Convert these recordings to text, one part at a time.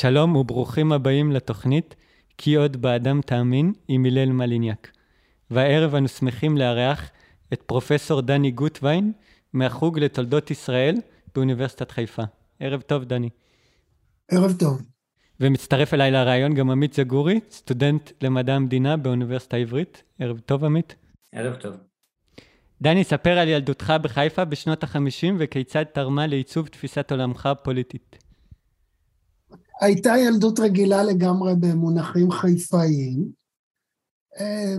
שלום וברוכים הבאים לתוכנית "כי עוד באדם תאמין" עם הלל מליניאק. והערב אנו שמחים לארח את פרופסור דני גוטווין מהחוג לתולדות ישראל באוניברסיטת חיפה. ערב טוב, דני. ערב טוב. ומצטרף אליי לרעיון גם עמית זגורי, סטודנט למדע המדינה באוניברסיטה העברית. ערב טוב, עמית. ערב טוב. דני, ספר על ילדותך בחיפה בשנות החמישים וכיצד תרמה לעיצוב תפיסת עולמך הפוליטית. הייתה ילדות רגילה לגמרי במונחים חיפאיים. אה,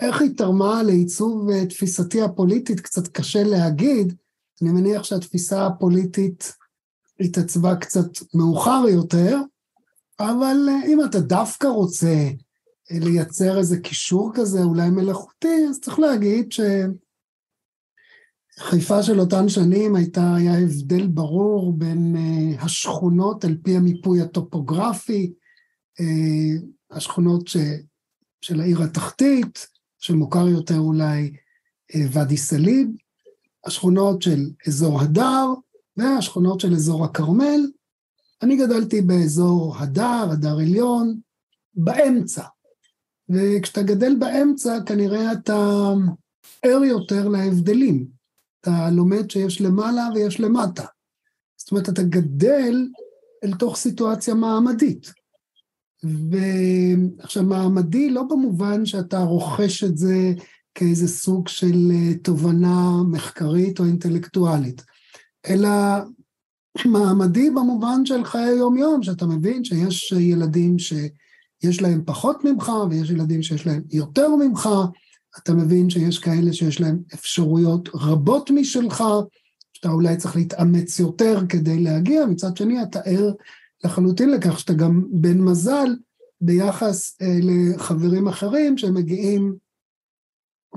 איך היא תרמה לעיצוב אה, תפיסתי הפוליטית קצת קשה להגיד, אני מניח שהתפיסה הפוליטית התעצבה קצת מאוחר יותר, אבל אה, אם אתה דווקא רוצה לייצר איזה קישור כזה, אולי מלאכותי, אז צריך להגיד שחיפה של אותן שנים הייתה, היה הבדל ברור בין uh, השכונות על פי המיפוי הטופוגרפי, uh, השכונות ש, של העיר התחתית, שמוכר יותר אולי uh, ואדי סאליב, השכונות של אזור הדר והשכונות של אזור הכרמל. אני גדלתי באזור הדר, הדר עליון, באמצע. וכשאתה גדל באמצע, כנראה אתה ער יותר להבדלים. אתה לומד שיש למעלה ויש למטה. זאת אומרת, אתה גדל אל תוך סיטואציה מעמדית. ועכשיו, מעמדי לא במובן שאתה רוכש את זה כאיזה סוג של אה, תובנה מחקרית או אינטלקטואלית, אלא מעמדי במובן של חיי יום-יום, שאתה מבין שיש ילדים ש... יש להם פחות ממך ויש ילדים שיש להם יותר ממך, אתה מבין שיש כאלה שיש להם אפשרויות רבות משלך, שאתה אולי צריך להתאמץ יותר כדי להגיע, מצד שני אתה ער לחלוטין לכך שאתה גם בן מזל ביחס אה, לחברים אחרים שמגיעים,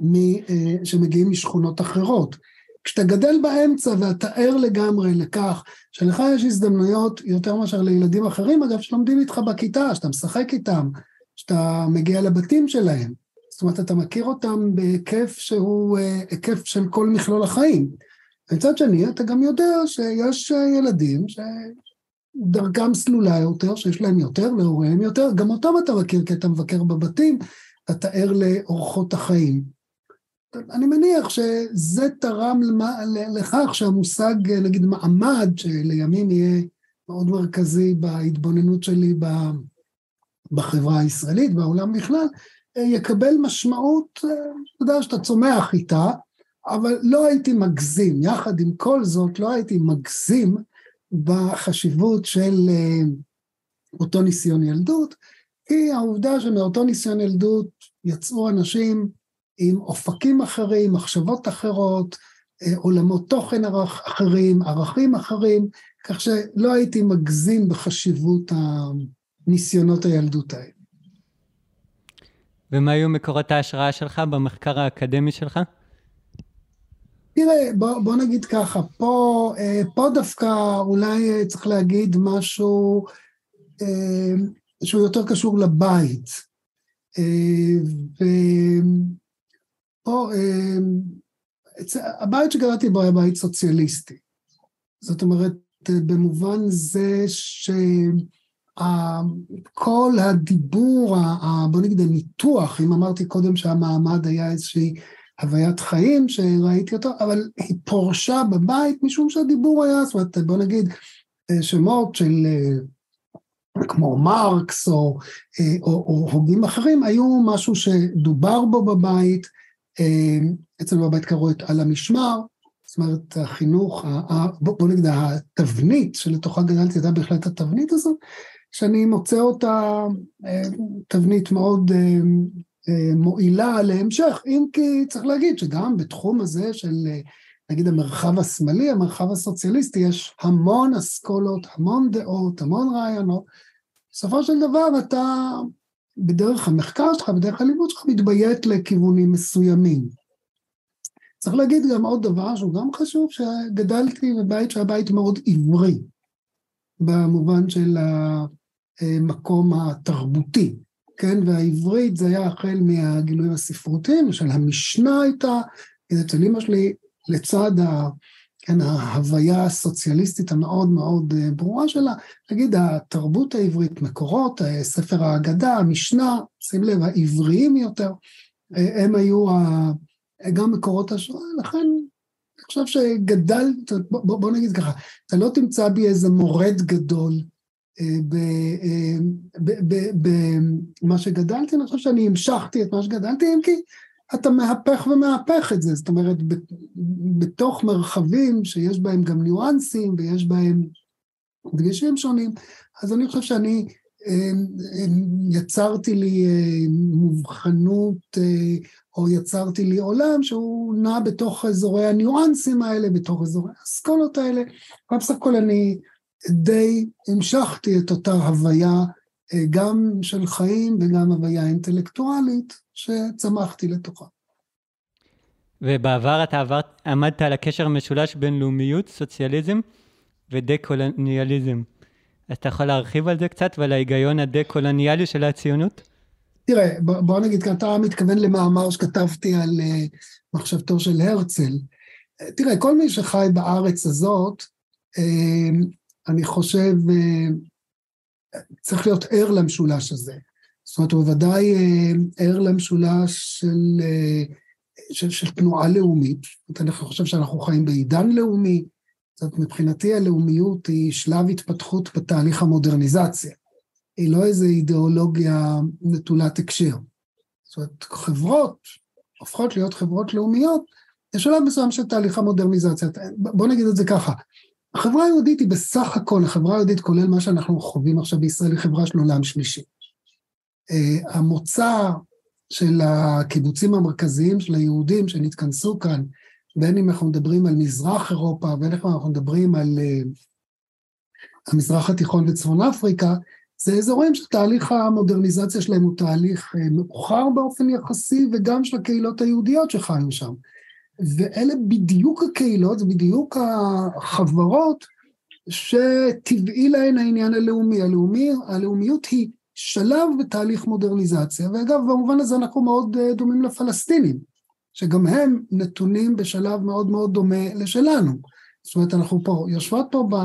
מ, אה, שמגיעים משכונות אחרות. כשאתה גדל באמצע ואתה ער לגמרי לכך שלך יש הזדמנויות יותר מאשר לילדים אחרים, אגב, שלומדים איתך בכיתה, שאתה משחק איתם, שאתה מגיע לבתים שלהם. זאת אומרת, אתה מכיר אותם בהיקף שהוא אה, היקף של כל מכלול החיים. מצד שני, אתה גם יודע שיש אה, ילדים שדרכם סלולה יותר, שיש להם יותר, להוריהם יותר, גם אותם אתה מכיר כי אתה מבקר בבתים, אתה ער לאורחות החיים. אני מניח שזה תרם לכך שהמושג, נגיד מעמד, שלימים יהיה מאוד מרכזי בהתבוננות שלי בחברה הישראלית, בעולם בכלל, יקבל משמעות, אתה יודע, שאתה צומח איתה, אבל לא הייתי מגזים. יחד עם כל זאת, לא הייתי מגזים בחשיבות של אה, אותו ניסיון ילדות, כי העובדה שמאותו ניסיון ילדות יצאו אנשים עם אופקים אחרים, מחשבות אחרות, אה, עולמות תוכן אחרים, ערכים אחרים, כך שלא הייתי מגזים בחשיבות הניסיונות הילדות האלה. ומה היו מקורות ההשראה שלך במחקר האקדמי שלך? תראה, בוא, בוא נגיד ככה, פה, אה, פה דווקא אולי אה, צריך להגיד משהו שהוא יותר קשור לבית. ו... פה, אמ, הבית שגרתי בו היה בית סוציאליסטי. זאת אומרת, במובן זה שכל הדיבור, בוא נגיד הניתוח, אם אמרתי קודם שהמעמד היה איזושהי הוויית חיים שראיתי אותו, אבל היא פורשה בבית משום שהדיבור היה, זאת אומרת, בוא נגיד שמות של כמו מרקס או, או, או הוגים אחרים, היו משהו שדובר בו בבית, אצלנו בבית קראו את על המשמר, זאת אומרת החינוך, בוא נגיד התבנית שלתוכה גדלתי הייתה בהחלט התבנית הזאת, שאני מוצא אותה אה, תבנית מאוד אה, אה, מועילה להמשך, אם כי צריך להגיד שגם בתחום הזה של נגיד המרחב השמאלי, המרחב הסוציאליסטי, יש המון אסכולות, המון דעות, המון רעיונות. בסופו של דבר אתה בדרך המחקר שלך, בדרך הלימוד שלך, מתביית לכיוונים מסוימים. צריך להגיד גם עוד דבר שהוא גם חשוב, שגדלתי בבית שהיה בית מאוד עברי, במובן של המקום התרבותי, כן? והעברית זה היה החל מהגילויים הספרותיים, למשל המשנה הייתה, אצל אמא שלי, לצד כן, ההוויה הסוציאליסטית המאוד מאוד אה, ברורה שלה, נגיד התרבות העברית, מקורות, אה, ספר ההגדה, המשנה, שים לב, העבריים יותר, אה, הם היו גם מקורות השואה, לכן אני חושב שגדל, בוא, בוא נגיד ככה, אתה לא תמצא בי איזה מורד גדול במה שגדלתי, אני חושב שאני המשכתי את מה שגדלתי, אם כי אתה מהפך ומהפך את זה, זאת אומרת, בתוך מרחבים שיש בהם גם ניואנסים ויש בהם דגשים שונים, אז אני חושב שאני אמ, יצרתי לי אה, מובחנות אה, או יצרתי לי עולם שהוא נע בתוך אזורי הניואנסים האלה, בתוך אזורי האסכולות האלה, אבל בסך הכל אני די המשכתי את אותה הוויה אה, גם של חיים וגם הוויה אינטלקטואלית שצמחתי לתוכה. ובעבר אתה עברת, עמדת על הקשר המשולש בין לאומיות, סוציאליזם ודה-קולוניאליזם. אז אתה יכול להרחיב על זה קצת ועל ההיגיון הדה-קולוניאלי של הציונות? תראה, בוא, בוא נגיד, כי אתה מתכוון למאמר שכתבתי על uh, מחשבתו של הרצל. Uh, תראה, כל מי שחי בארץ הזאת, uh, אני חושב, uh, צריך להיות ער למשולש הזה. זאת אומרת, הוא בוודאי אה, ער למשולש של, אה, של, של תנועה לאומית. זאת אומרת, אני חושב שאנחנו חיים בעידן לאומי. זאת אומרת, מבחינתי הלאומיות היא שלב התפתחות בתהליך המודרניזציה. היא לא איזו אידיאולוגיה נטולת הקשר. זאת אומרת, חברות הופכות להיות חברות לאומיות, יש שלב מסוים של תהליך המודרניזציה. בוא נגיד את זה ככה, החברה היהודית היא בסך הכל, החברה היהודית כולל מה שאנחנו חווים עכשיו בישראל, היא חברה של עולם שלישי. אה, המוצא של הקיבוצים המרכזיים של היהודים שנתכנסו כאן, בין אם אנחנו מדברים על מזרח אירופה, בין אם אנחנו מדברים על אה, המזרח התיכון וצפון אפריקה, זה אזורים שתהליך המודרניזציה שלהם הוא תהליך אה, מאוחר באופן יחסי, וגם של הקהילות היהודיות שחיו שם. ואלה בדיוק הקהילות, בדיוק החברות שטבעי להן העניין הלאומי. הלאומי, הלאומיות היא שלב בתהליך מודרניזציה, ואגב, במובן הזה אנחנו מאוד אה, דומים לפלסטינים, שגם הם נתונים בשלב מאוד מאוד דומה לשלנו. זאת אומרת, אנחנו פה, יושבות פה, ב,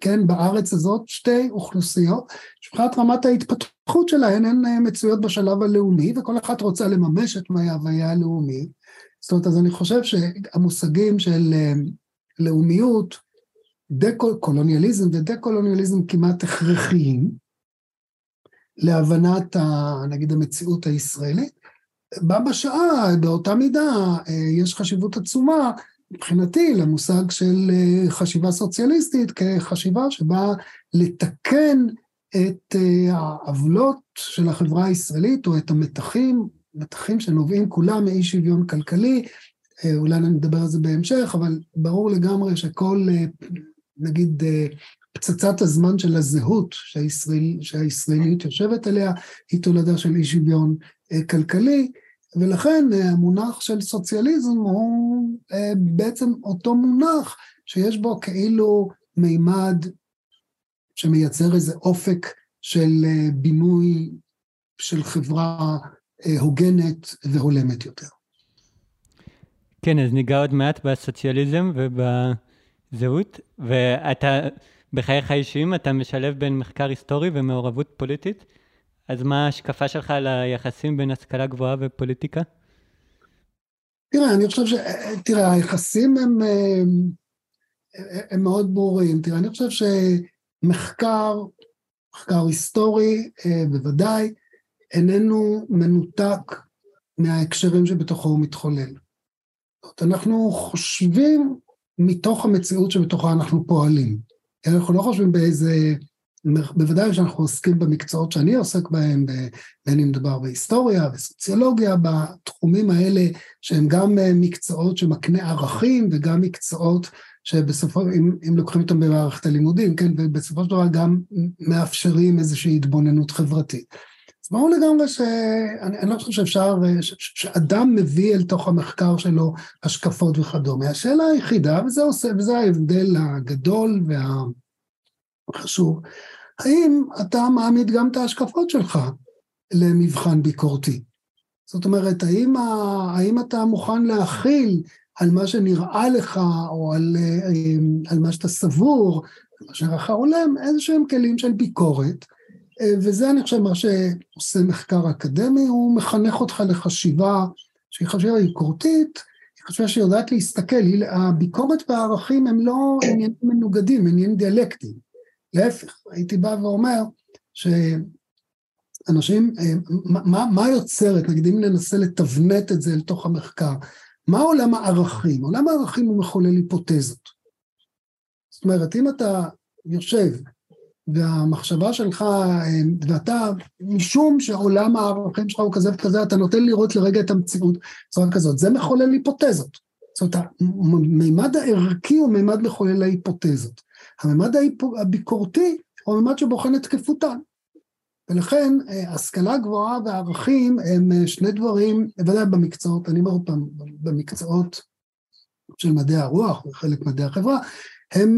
כן, בארץ הזאת שתי אוכלוסיות, שמבחינת רמת ההתפתחות שלהן, הן אה, מצויות בשלב הלאומי, וכל אחת רוצה לממש את ההוויה הלאומי. זאת אומרת, אז אני חושב שהמושגים של אה, לאומיות, קולוניאליזם ודה-קולוניאליזם כמעט הכרחיים, להבנת, ה, נגיד, המציאות הישראלית. בה בשעה, באותה מידה, אה, יש חשיבות עצומה מבחינתי למושג של אה, חשיבה סוציאליסטית כחשיבה שבאה לתקן את העוולות של החברה הישראלית או את המתחים, מתחים שנובעים כולם מאי שוויון כלכלי, אולי אני אדבר על זה בהמשך, אבל ברור לגמרי שכל, נגיד, פצצת הזמן של הזהות שהישראל, שהישראליות יושבת עליה, היא תולדה של אי שוויון אה, כלכלי, ולכן אה, המונח של סוציאליזם הוא אה, בעצם אותו מונח שיש בו כאילו מימד שמייצר איזה אופק של בינוי של חברה הוגנת והולמת יותר. כן, אז ניגע עוד מעט בסוציאליזם ובזהות, ואתה בחייך האישיים אתה משלב בין מחקר היסטורי ומעורבות פוליטית, אז מה ההשקפה שלך על היחסים בין השכלה גבוהה ופוליטיקה? תראה, אני חושב ש... תראה, היחסים הם, הם, הם מאוד ברורים. תראה, אני חושב שמחקר, מחקר היסטורי, אה, בוודאי, איננו מנותק מההקשרים שבתוכו הוא מתחולל. אנחנו חושבים מתוך המציאות שבתוכה אנחנו פועלים. אנחנו לא חושבים באיזה, בוודאי שאנחנו עוסקים במקצועות שאני עוסק בהם, בין אם מדובר בהיסטוריה וסוציולוגיה, בתחומים האלה שהם גם מקצועות שמקנה ערכים וגם מקצועות שבסופו, אם, אם לוקחים אותם במערכת הלימודים, כן, ובסופו של דבר גם מאפשרים איזושהי התבוננות חברתית. אז ברור לגמרי שאני לא חושב שאפשר, ש, שאדם מביא אל תוך המחקר שלו השקפות וכדומה. השאלה היחידה, וזה, עושה, וזה ההבדל הגדול והחשוב, האם אתה מעמיד גם את ההשקפות שלך למבחן ביקורתי? זאת אומרת, האם, האם אתה מוכן להכיל על מה שנראה לך, או על, על מה שאתה סבור, מה שנראה הולם, איזה שהם כלים של ביקורת. וזה אני חושב מה שעושה מחקר אקדמי, הוא מחנך אותך לחשיבה שהיא חשיבה ביקורתית, היא חשיבה שיודעת להסתכל, הביקורת והערכים הם לא עניינים מנוגדים, עניינים דיאלקטיים. להפך, הייתי בא ואומר שאנשים, מה, מה יוצרת, נגיד אם ננסה לתבנת את זה לתוך המחקר, מה עולם הערכים? עולם הערכים הוא מחולל היפותזות. זאת אומרת, אם אתה יושב והמחשבה שלך, ואתה, משום שעולם הערכים שלך הוא כזה וכזה, אתה נותן לראות לרגע את המציאות בצורה כזאת, זה מחולל היפותזות. זאת אומרת, המימד הערכי הוא מימד מחולל ההיפותזות. המימד הביקורתי הוא המימד שבוחן את תקפותן. ולכן השכלה גבוהה וערכים הם שני דברים, בוודאי במקצועות, אני אומר עוד פעם, במקצועות של מדעי הרוח וחלק מדעי החברה, הם,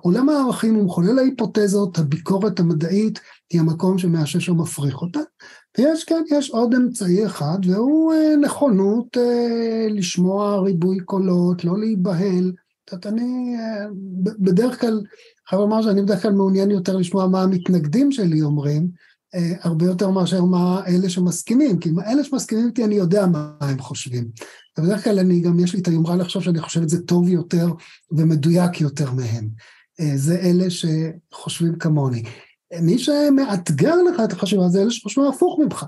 עולם הערכים הוא מחולל ההיפותזות, הביקורת המדעית היא המקום שמאשש ומפריך אותה, ויש כן, יש עוד אמצעי אחד, והוא נכונות לשמוע ריבוי קולות, לא להיבהל. את יודעת, אני בדרך כלל, חייב לומר שאני בדרך כלל מעוניין יותר לשמוע מה המתנגדים שלי אומרים, הרבה יותר מאשר מה אלה שמסכימים, כי אלה שמסכימים איתי אני יודע מה הם חושבים. ובדרך כלל אני גם, יש לי את היומרה לחשוב שאני חושב את זה טוב יותר ומדויק יותר מהם. זה אלה שחושבים כמוני. מי שמאתגר לך את החשיבה זה אלה שחושבים הפוך ממך.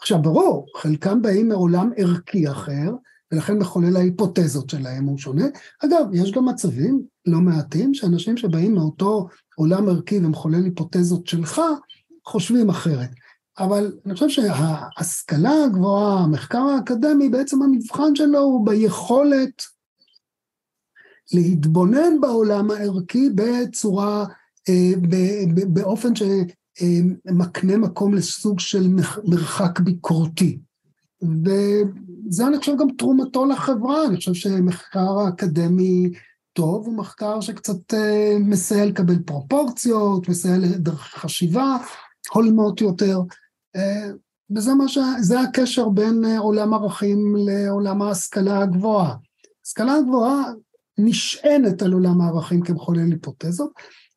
עכשיו ברור, חלקם באים מעולם ערכי אחר, ולכן מחולל ההיפותזות שלהם הוא שונה. אגב, יש גם מצבים לא מעטים שאנשים שבאים מאותו עולם ערכי ומחולל היפותזות שלך, חושבים אחרת. אבל אני חושב שההשכלה הגבוהה, המחקר האקדמי, בעצם המבחן שלו הוא ביכולת להתבונן בעולם הערכי בצורה, באופן שמקנה מקום לסוג של מרחק ביקורתי. וזה אני חושב גם תרומתו לחברה, אני חושב שמחקר אקדמי טוב הוא מחקר שקצת מסייע לקבל פרופורציות, מסייע לדרך חשיבה הולמות יותר. וזה מה ש... זה הקשר בין עולם ערכים לעולם ההשכלה הגבוהה. השכלה הגבוהה נשענת על עולם הערכים כמחולל היפותזות,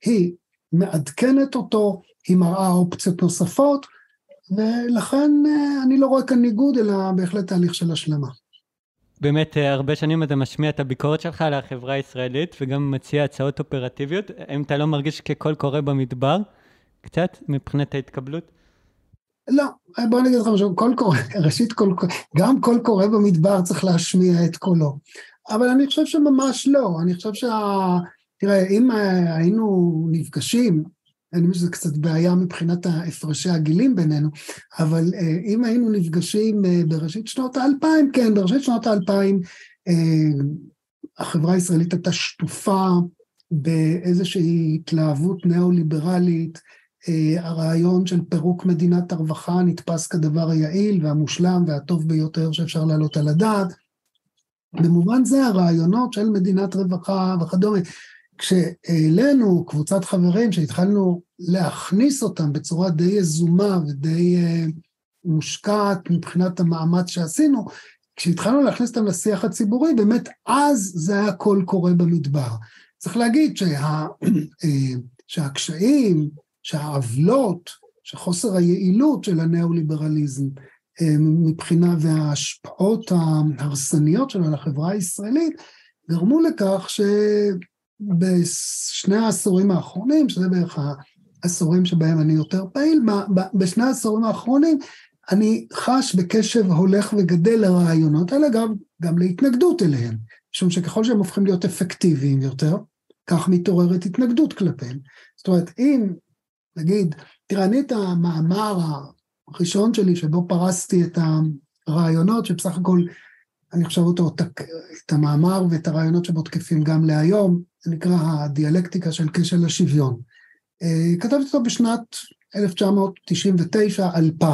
היא מעדכנת אותו, היא מראה אופציות נוספות, ולכן אני לא רואה כאן ניגוד, אלא בהחלט תהליך של השלמה. באמת הרבה שנים אתה משמיע את הביקורת שלך על החברה הישראלית וגם מציע הצעות אופרטיביות. האם אתה לא מרגיש כקול קורא במדבר? קצת מבחינת ההתקבלות? לא, בוא נגיד לך משהו, קול קורא, ראשית קול קורא, גם קול קורא במדבר צריך להשמיע את קולו. אבל אני חושב שממש לא, אני חושב שה... תראה, אם היינו נפגשים, אני חושב שזה קצת בעיה מבחינת הפרשי הגילים בינינו, אבל אם היינו נפגשים בראשית שנות האלפיים, כן, בראשית שנות האלפיים החברה הישראלית הייתה שטופה באיזושהי התלהבות ניאו-ליברלית, הרעיון של פירוק מדינת הרווחה נתפס כדבר היעיל והמושלם והטוב ביותר שאפשר להעלות על הדעת. במובן זה הרעיונות של מדינת רווחה וכדומה, כשהעלינו קבוצת חברים שהתחלנו להכניס אותם בצורה די יזומה ודי מושקעת מבחינת המאמץ שעשינו, כשהתחלנו להכניס אותם לשיח הציבורי, באמת אז זה היה קול קורא במדבר. צריך להגיד שה, שהקשיים, שהעוולות, שחוסר היעילות של הניאו-ליברליזם מבחינה וההשפעות ההרסניות שלו על החברה הישראלית, גרמו לכך שבשני העשורים האחרונים, שזה בערך העשורים שבהם אני יותר פעיל, בשני העשורים האחרונים אני חש בקשב הולך וגדל לרעיונות האלה, גם, גם להתנגדות אליהם, משום שככל שהם הופכים להיות אפקטיביים יותר, כך מתעוררת התנגדות כלפיהם. זאת אומרת, אם נגיד, תראה, אני את המאמר הראשון שלי, שבו פרסתי את הרעיונות, שבסך הכל, אני חושב אותו, את המאמר ואת הרעיונות שבו תקפים גם להיום, זה נקרא הדיאלקטיקה של כשל השוויון. כתבתי אותו בשנת 1999-2000.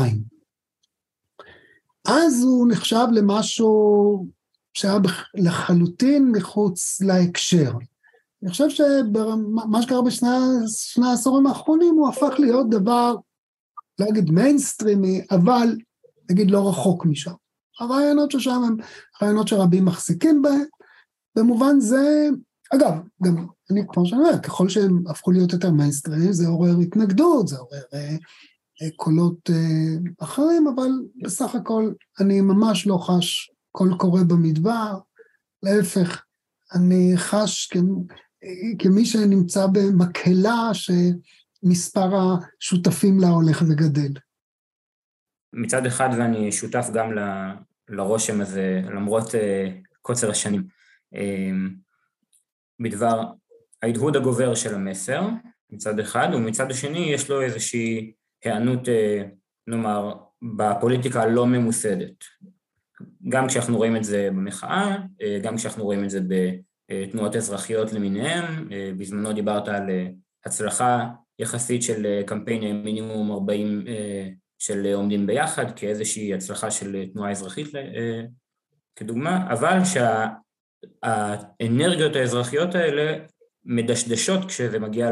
אז הוא נחשב למשהו שהיה לחלוטין מחוץ להקשר. אני חושב שמה שקרה בשני העשורים האחרונים הוא הפך להיות דבר, לא אגיד מיינסטרימי, אבל נגיד לא רחוק משם. הרעיונות ששם הם רעיונות שרבים מחזיקים בהם. במובן זה, אגב, גם אני, כמו שאני אומר, ככל שהם הפכו להיות יותר מיינסטרים, זה עורר התנגדות, זה עורר אה, אה, קולות אה, אחרים, אבל בסך הכל אני ממש לא חש קול קורא במדבר, להפך, אני חש כ, כמי שנמצא במקהלה שמספר השותפים לה הולך וגדל. מצד אחד, ואני שותף גם ל, לרושם הזה, למרות uh, קוצר השנים, uh, בדבר ההדהוד הגובר של המסר, מצד אחד, ומצד השני יש לו איזושהי היענות, uh, נאמר, בפוליטיקה הלא ממוסדת. גם כשאנחנו רואים את זה במחאה, uh, גם כשאנחנו רואים את זה בתנועות אזרחיות למיניהן, uh, בזמנו דיברת על uh, הצלחה יחסית של קמפיין מינימום 40 של עומדים ביחד כאיזושהי הצלחה של תנועה אזרחית אה, כדוגמה, אבל שהאנרגיות האזרחיות האלה מדשדשות כשזה מגיע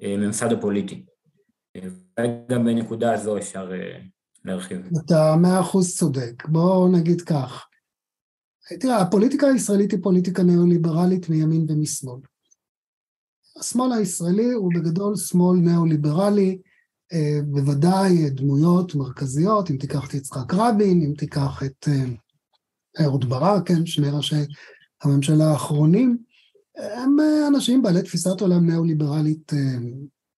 לממסד הפוליטי. גם בנקודה הזו אפשר אה, להרחיב. אתה מאה אחוז צודק, בואו נגיד כך. תראה, הפוליטיקה הישראלית היא פוליטיקה ניאו-ליברלית מימין ומשמאל. השמאל הישראלי הוא בגדול שמאל ניאו-ליברלי, אה, בוודאי דמויות מרכזיות, אם תיקח את יצחק רבין, אם תיקח את אה, אהוד ברק, כן, שני ראשי הממשלה האחרונים, הם אה, אנשים בעלי תפיסת עולם ניאו-ליברלית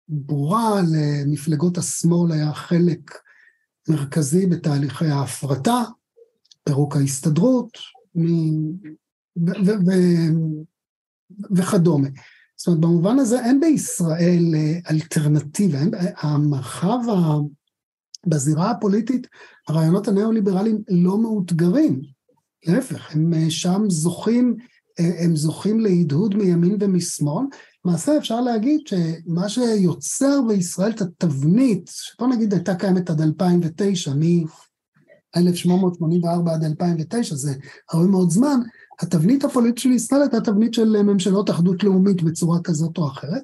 ברורה, למפלגות השמאל היה חלק מרכזי בתהליכי ההפרטה, פירוק ההסתדרות וכדומה. זאת אומרת, במובן הזה אין בישראל אה, אלטרנטיבה, אין, המרחב ה... בזירה הפוליטית, הרעיונות הניאו-ליברליים לא מאותגרים, להפך, הם אה, שם זוכים, אה, הם זוכים להדהוד מימין ומשמאל. למעשה אפשר להגיד שמה שיוצר בישראל את התבנית, שבוא נגיד הייתה קיימת עד 2009, מ-1884 עד 2009, זה הרבה מאוד זמן, התבנית הפוליטית של ישראל הייתה תבנית של ממשלות אחדות לאומית בצורה כזאת או אחרת.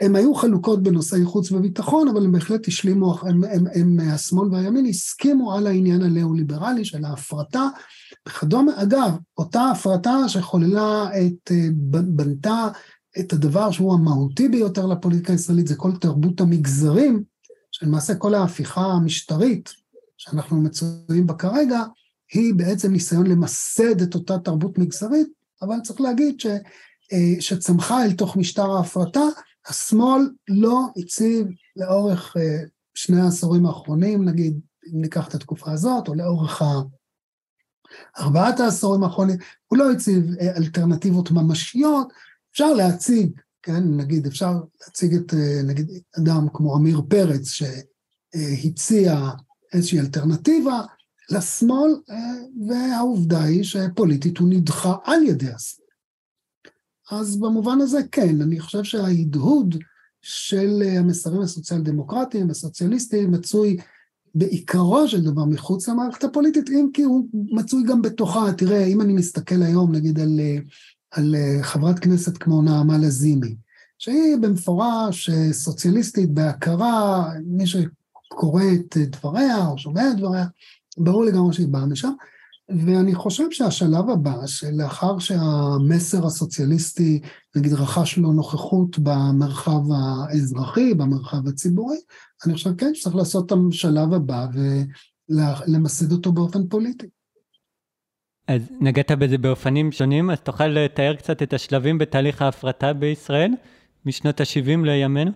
הן היו חלוקות בנושאי חוץ וביטחון, אבל הם בהחלט השלימו, הם, הם, הם, השמאל והימין הסכימו על העניין הלאו-ליברלי של ההפרטה וכדומה. אגב, אותה הפרטה שחוללה את, בנתה את הדבר שהוא המהותי ביותר לפוליטיקה הישראלית, זה כל תרבות המגזרים, שלמעשה כל ההפיכה המשטרית שאנחנו מצויים בה כרגע, היא בעצם ניסיון למסד את אותה תרבות מגזרית, אבל צריך להגיד ש, אה, שצמחה אל תוך משטר ההפרטה, השמאל לא הציב לאורך אה, שני העשורים האחרונים, נגיד, אם ניקח את התקופה הזאת, או לאורך ארבעת העשורים האחרונים, הוא לא הציב אה, אלטרנטיבות ממשיות, אפשר להציג, כן, נגיד, אפשר להציג את, נגיד, אדם כמו עמיר פרץ, שהציע איזושהי אלטרנטיבה, לשמאל, אה, והעובדה היא שפוליטית הוא נדחה על ידי השמאל. אז במובן הזה כן, אני חושב שההדהוד של אה, המסרים הסוציאל דמוקרטיים, הסוציאליסטיים, מצוי בעיקרו של דבר מחוץ למערכת הפוליטית, אם כי הוא מצוי גם בתוכה. תראה, אם אני מסתכל היום נגיד על, אה, על חברת כנסת כמו נעמה לזימי, שהיא במפורש סוציאליסטית בהכרה, מי שקורא את דבריה או שומע את דבריה, ברור לגמרי שהיא באה משם, ואני חושב שהשלב הבא, שלאחר שהמסר הסוציאליסטי, נגיד, רכש לו נוכחות במרחב האזרחי, במרחב הציבורי, אני חושב כן שצריך לעשות את השלב הבא ולמסד אותו באופן פוליטי. אז נגעת בזה באופנים שונים, אז תוכל לתאר קצת את השלבים בתהליך ההפרטה בישראל, משנות ה-70 לימינו?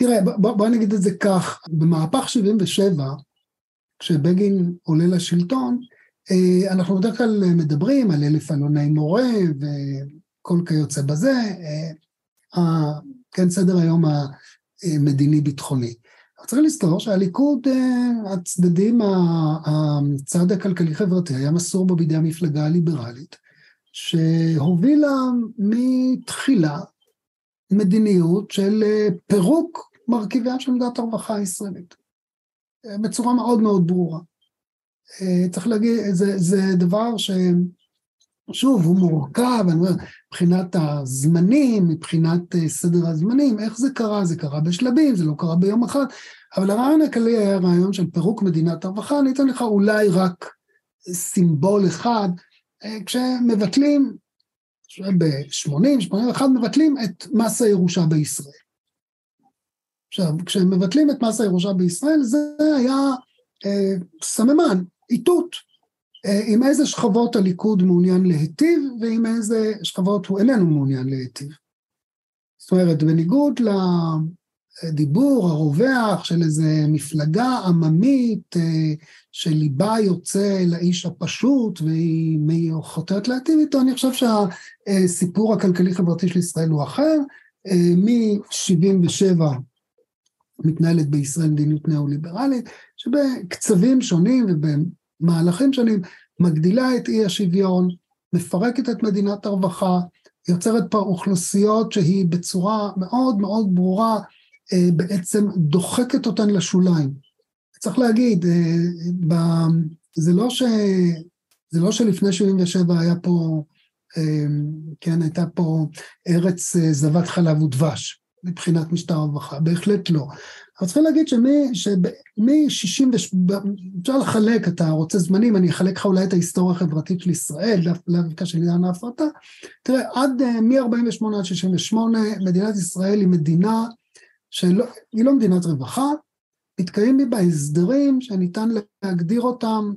תראה, בוא, בוא נגיד את זה כך, במהפך 77, כשבגין עולה לשלטון, אה, אנחנו בדרך כלל מדברים על אלף אלוני מורה וכל כיוצא בזה, אה, כן, סדר היום המדיני-ביטחוני. צריך לזכור שהליכוד, אה, הצדדים, הצד הכלכלי-חברתי היה מסור בו בידי המפלגה הליברלית, שהובילה מתחילה מדיניות של פירוק מרכיביה של מדינת הרווחה הישראלית. בצורה מאוד מאוד ברורה. אה, צריך להגיד, זה, זה דבר שוב, הוא מורכב, אני אומר, מבחינת הזמנים, מבחינת אה, סדר הזמנים, איך זה קרה? זה קרה בשלבים, זה לא קרה ביום אחד, אבל הרעיון הכללי היה רעיון של פירוק מדינת הרווחה, אני אתן לך אולי רק סימבול אחד, אה, כשמבטלים, ב-80, 81, מבטלים את מס הירושה בישראל. עכשיו, כשמבטלים את מס הירושה בישראל, זה היה אה, סממן, איתות, אה, עם איזה שכבות הליכוד מעוניין להיטיב, ועם איזה שכבות הוא איננו מעוניין להיטיב. זאת אומרת, בניגוד לדיבור הרווח של איזה מפלגה עממית אה, שליבה יוצא לאיש הפשוט והיא חותרת להיטיב איתו, אני חושב שהסיפור הכלכלי-חברתי של ישראל הוא אחר. מ-77' מתנהלת בישראל מדיניות ניאו-ליברלית, שבקצבים שונים ובמהלכים שונים מגדילה את אי השוויון, מפרקת את מדינת הרווחה, יוצרת פה אוכלוסיות שהיא בצורה מאוד מאוד ברורה אה, בעצם דוחקת אותן לשוליים. צריך להגיד, אה, זה לא, ש... זה לא שלפני 77 היה פה, אה, כן, הייתה פה ארץ זבת חלב ודבש. מבחינת משטר הרווחה, בהחלט לא. אבל צריכים להגיד שמ-60, אפשר לחלק, אתה רוצה זמנים, אני אחלק לך אולי את ההיסטוריה החברתית של ישראל, דווקא של עניין ההפרטה. תראה, עד אה, מ-48 עד 68, מדינת ישראל היא מדינה שהיא לא מדינת רווחה, מתקיים בה הסדרים שניתן להגדיר אותם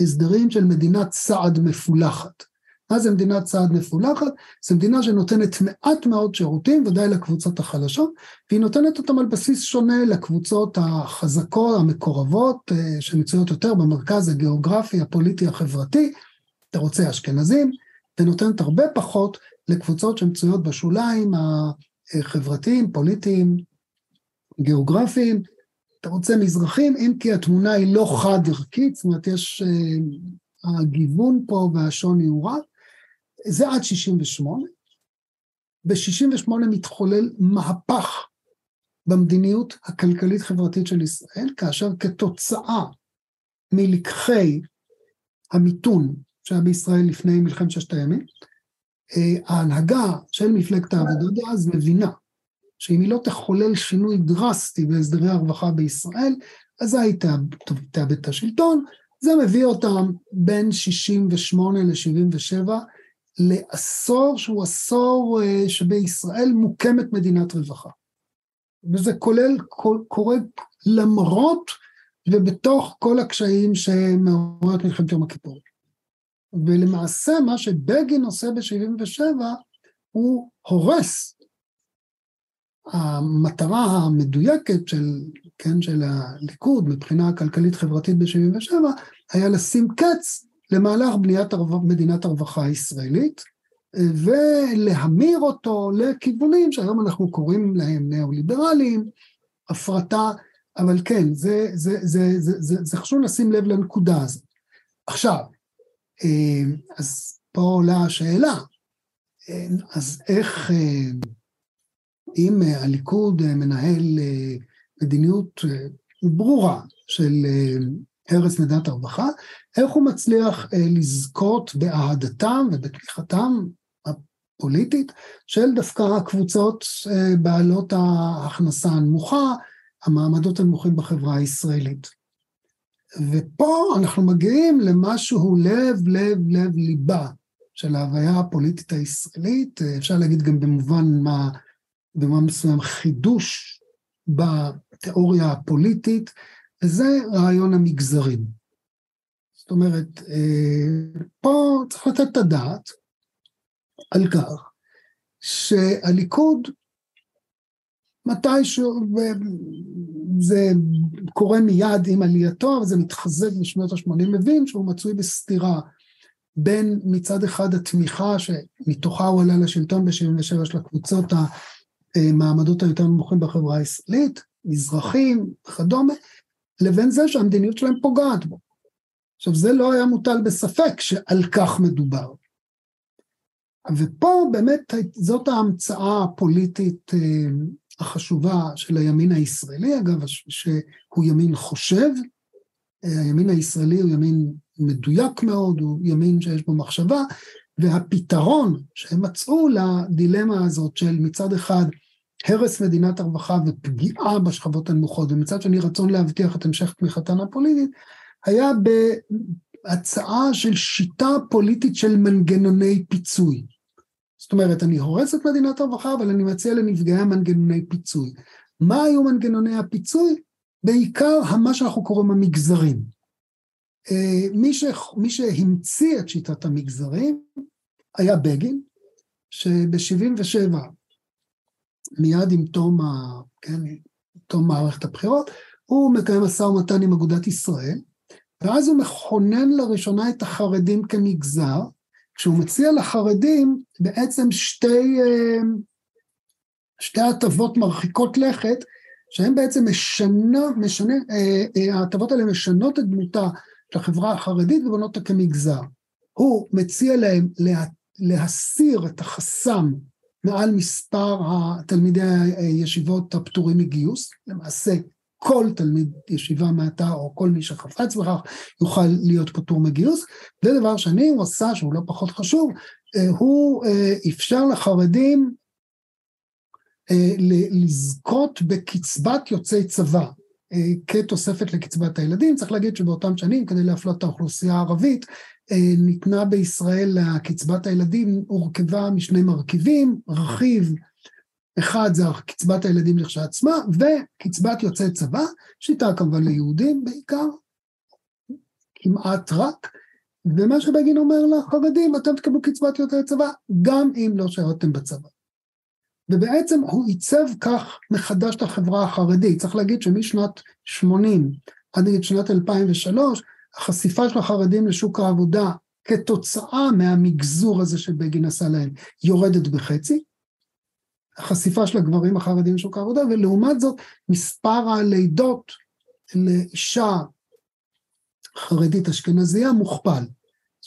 הסדרים של מדינת סעד מפולחת. מה זה מדינת צעד מפולחת? זו מדינה שנותנת מעט מאוד שירותים, ודאי לקבוצות החלשות, והיא נותנת אותם על בסיס שונה לקבוצות החזקות, המקורבות, אה, שמצויות יותר במרכז הגיאוגרפי, הפוליטי, החברתי, אתה רוצה אשכנזים, ונותנת הרבה פחות לקבוצות שמצויות בשוליים החברתיים, פוליטיים, גיאוגרפיים, אתה רוצה מזרחים, אם כי התמונה היא לא חד-ערכית, זאת אומרת, יש... אה, הגיוון פה והשוני הוא רב, זה עד 68. ב-68 מתחולל מהפך במדיניות הכלכלית-חברתית של ישראל, כאשר כתוצאה מלקחי המיתון שהיה בישראל לפני מלחמת ששת הימים, אה, ההנהגה של מפלגת העבודה דאז מבינה שאם היא לא תחולל שינוי דרסטי בהסדרי הרווחה בישראל, אז היא תאבד את השלטון, זה מביא אותם בין 68 ל-77 לעשור שהוא עשור אה, שבישראל מוקמת מדינת רווחה. וזה כולל, קורה למרות ובתוך כל הקשיים שמעוררת מלחמת יום הכיפורים. ולמעשה מה שבגין עושה ב-77' הוא הורס. המטרה המדויקת של, כן, של הליכוד מבחינה כלכלית-חברתית ב-77' היה לשים קץ למהלך בניית. מדינת הרווחה הישראלית, ולהמיר אותו לכיוונים שהיום אנחנו קוראים להם ניאו-ליברליים, הפרטה, אבל כן, זה, זה, זה, זה, זה, זה חשוב לשים לב לנקודה הזאת. עכשיו, אז פה עולה השאלה, אז איך, אם הליכוד מנהל מדיניות ברורה של הרס מדינת הרווחה, איך הוא מצליח אה, לזכות באהדתם ובתמיכתם הפוליטית של דווקא הקבוצות אה, בעלות ההכנסה הנמוכה, המעמדות הנמוכים בחברה הישראלית. ופה אנחנו מגיעים למשהו לב, לב, לב ליבה של ההוויה הפוליטית הישראלית, אה, אפשר להגיד גם במובן מה, במובן מסוים חידוש בתיאוריה הפוליטית, וזה רעיון המגזרים. זאת אומרת, אה, פה צריך לתת את הדעת על כך שהליכוד מתישהו, זה קורה מיד עם עלייתו, אבל זה מתחזק בשנות ה-80, מבין שהוא מצוי בסתירה בין מצד אחד התמיכה שמתוכה הוא עלה לשלטון ב-77 של הקבוצות המעמדות היותר נמוכים בחברה הישראלית, מזרחים וכדומה, לבין זה שהמדיניות שלהם פוגעת בו. עכשיו זה לא היה מוטל בספק שעל כך מדובר. ופה באמת זאת ההמצאה הפוליטית אה, החשובה של הימין הישראלי, אגב, שהוא ימין חושב, אה, הימין הישראלי הוא ימין מדויק מאוד, הוא ימין שיש בו מחשבה, והפתרון שהם מצאו לדילמה הזאת של מצד אחד הרס מדינת הרווחה ופגיעה בשכבות הנמוכות, ומצד שני רצון להבטיח את המשך תמיכתן הפוליטית, היה בהצעה של שיטה פוליטית של מנגנוני פיצוי. זאת אומרת, אני הורס את מדינת הרווחה, אבל אני מציע לנפגעי מנגנוני פיצוי. מה היו מנגנוני הפיצוי? בעיקר מה שאנחנו קוראים המגזרים. אה, מי, ש... מי שהמציא את שיטת המגזרים היה בגין, שב-77, מיד עם תום, ה... כן, תום מערכת הבחירות, הוא מקיים משא ומתן עם אגודת ישראל, ואז הוא מכונן לראשונה את החרדים כמגזר, כשהוא מציע לחרדים בעצם שתי, אה, שתי הטבות מרחיקות לכת, שהן בעצם משנה, משנה, אה, אה, ההטבות האלה משנות את דמותה של החברה החרדית ובונות אותה כמגזר. הוא מציע להם לה, להסיר את החסם מעל מספר התלמידי הישיבות הפטורים מגיוס, למעשה כל תלמיד ישיבה מעתה או כל מי שחפץ בכך יוכל להיות פטור מגיוס. ודבר שני הוא עשה, שהוא לא פחות חשוב, אה, הוא אה, אפשר לחרדים אה, לזכות בקצבת יוצאי צבא כתוספת לקצבת הילדים. צריך להגיד שבאותם שנים, כדי להפלות את האוכלוסייה הערבית, ניתנה בישראל קצבת הילדים, הורכבה משני מרכיבים, רכיב אחד זה קצבת הילדים לכשעצמה, וקצבת יוצאי צבא, שיטה כמובן ליהודים בעיקר, כמעט רק, ומה שבגין אומר לחרדים, אתם תקבלו קצבת יוצאי צבא, גם אם לא שירתם בצבא. ובעצם הוא עיצב כך מחדש את החברה החרדית. צריך להגיד שמשנת 80 עד נגיד שנת 2003, החשיפה של החרדים לשוק העבודה כתוצאה מהמגזור הזה שבגין עשה להם, יורדת בחצי. החשיפה של הגברים החרדים לשוק העבודה, ולעומת זאת מספר הלידות לאישה חרדית אשכנזייה מוכפל.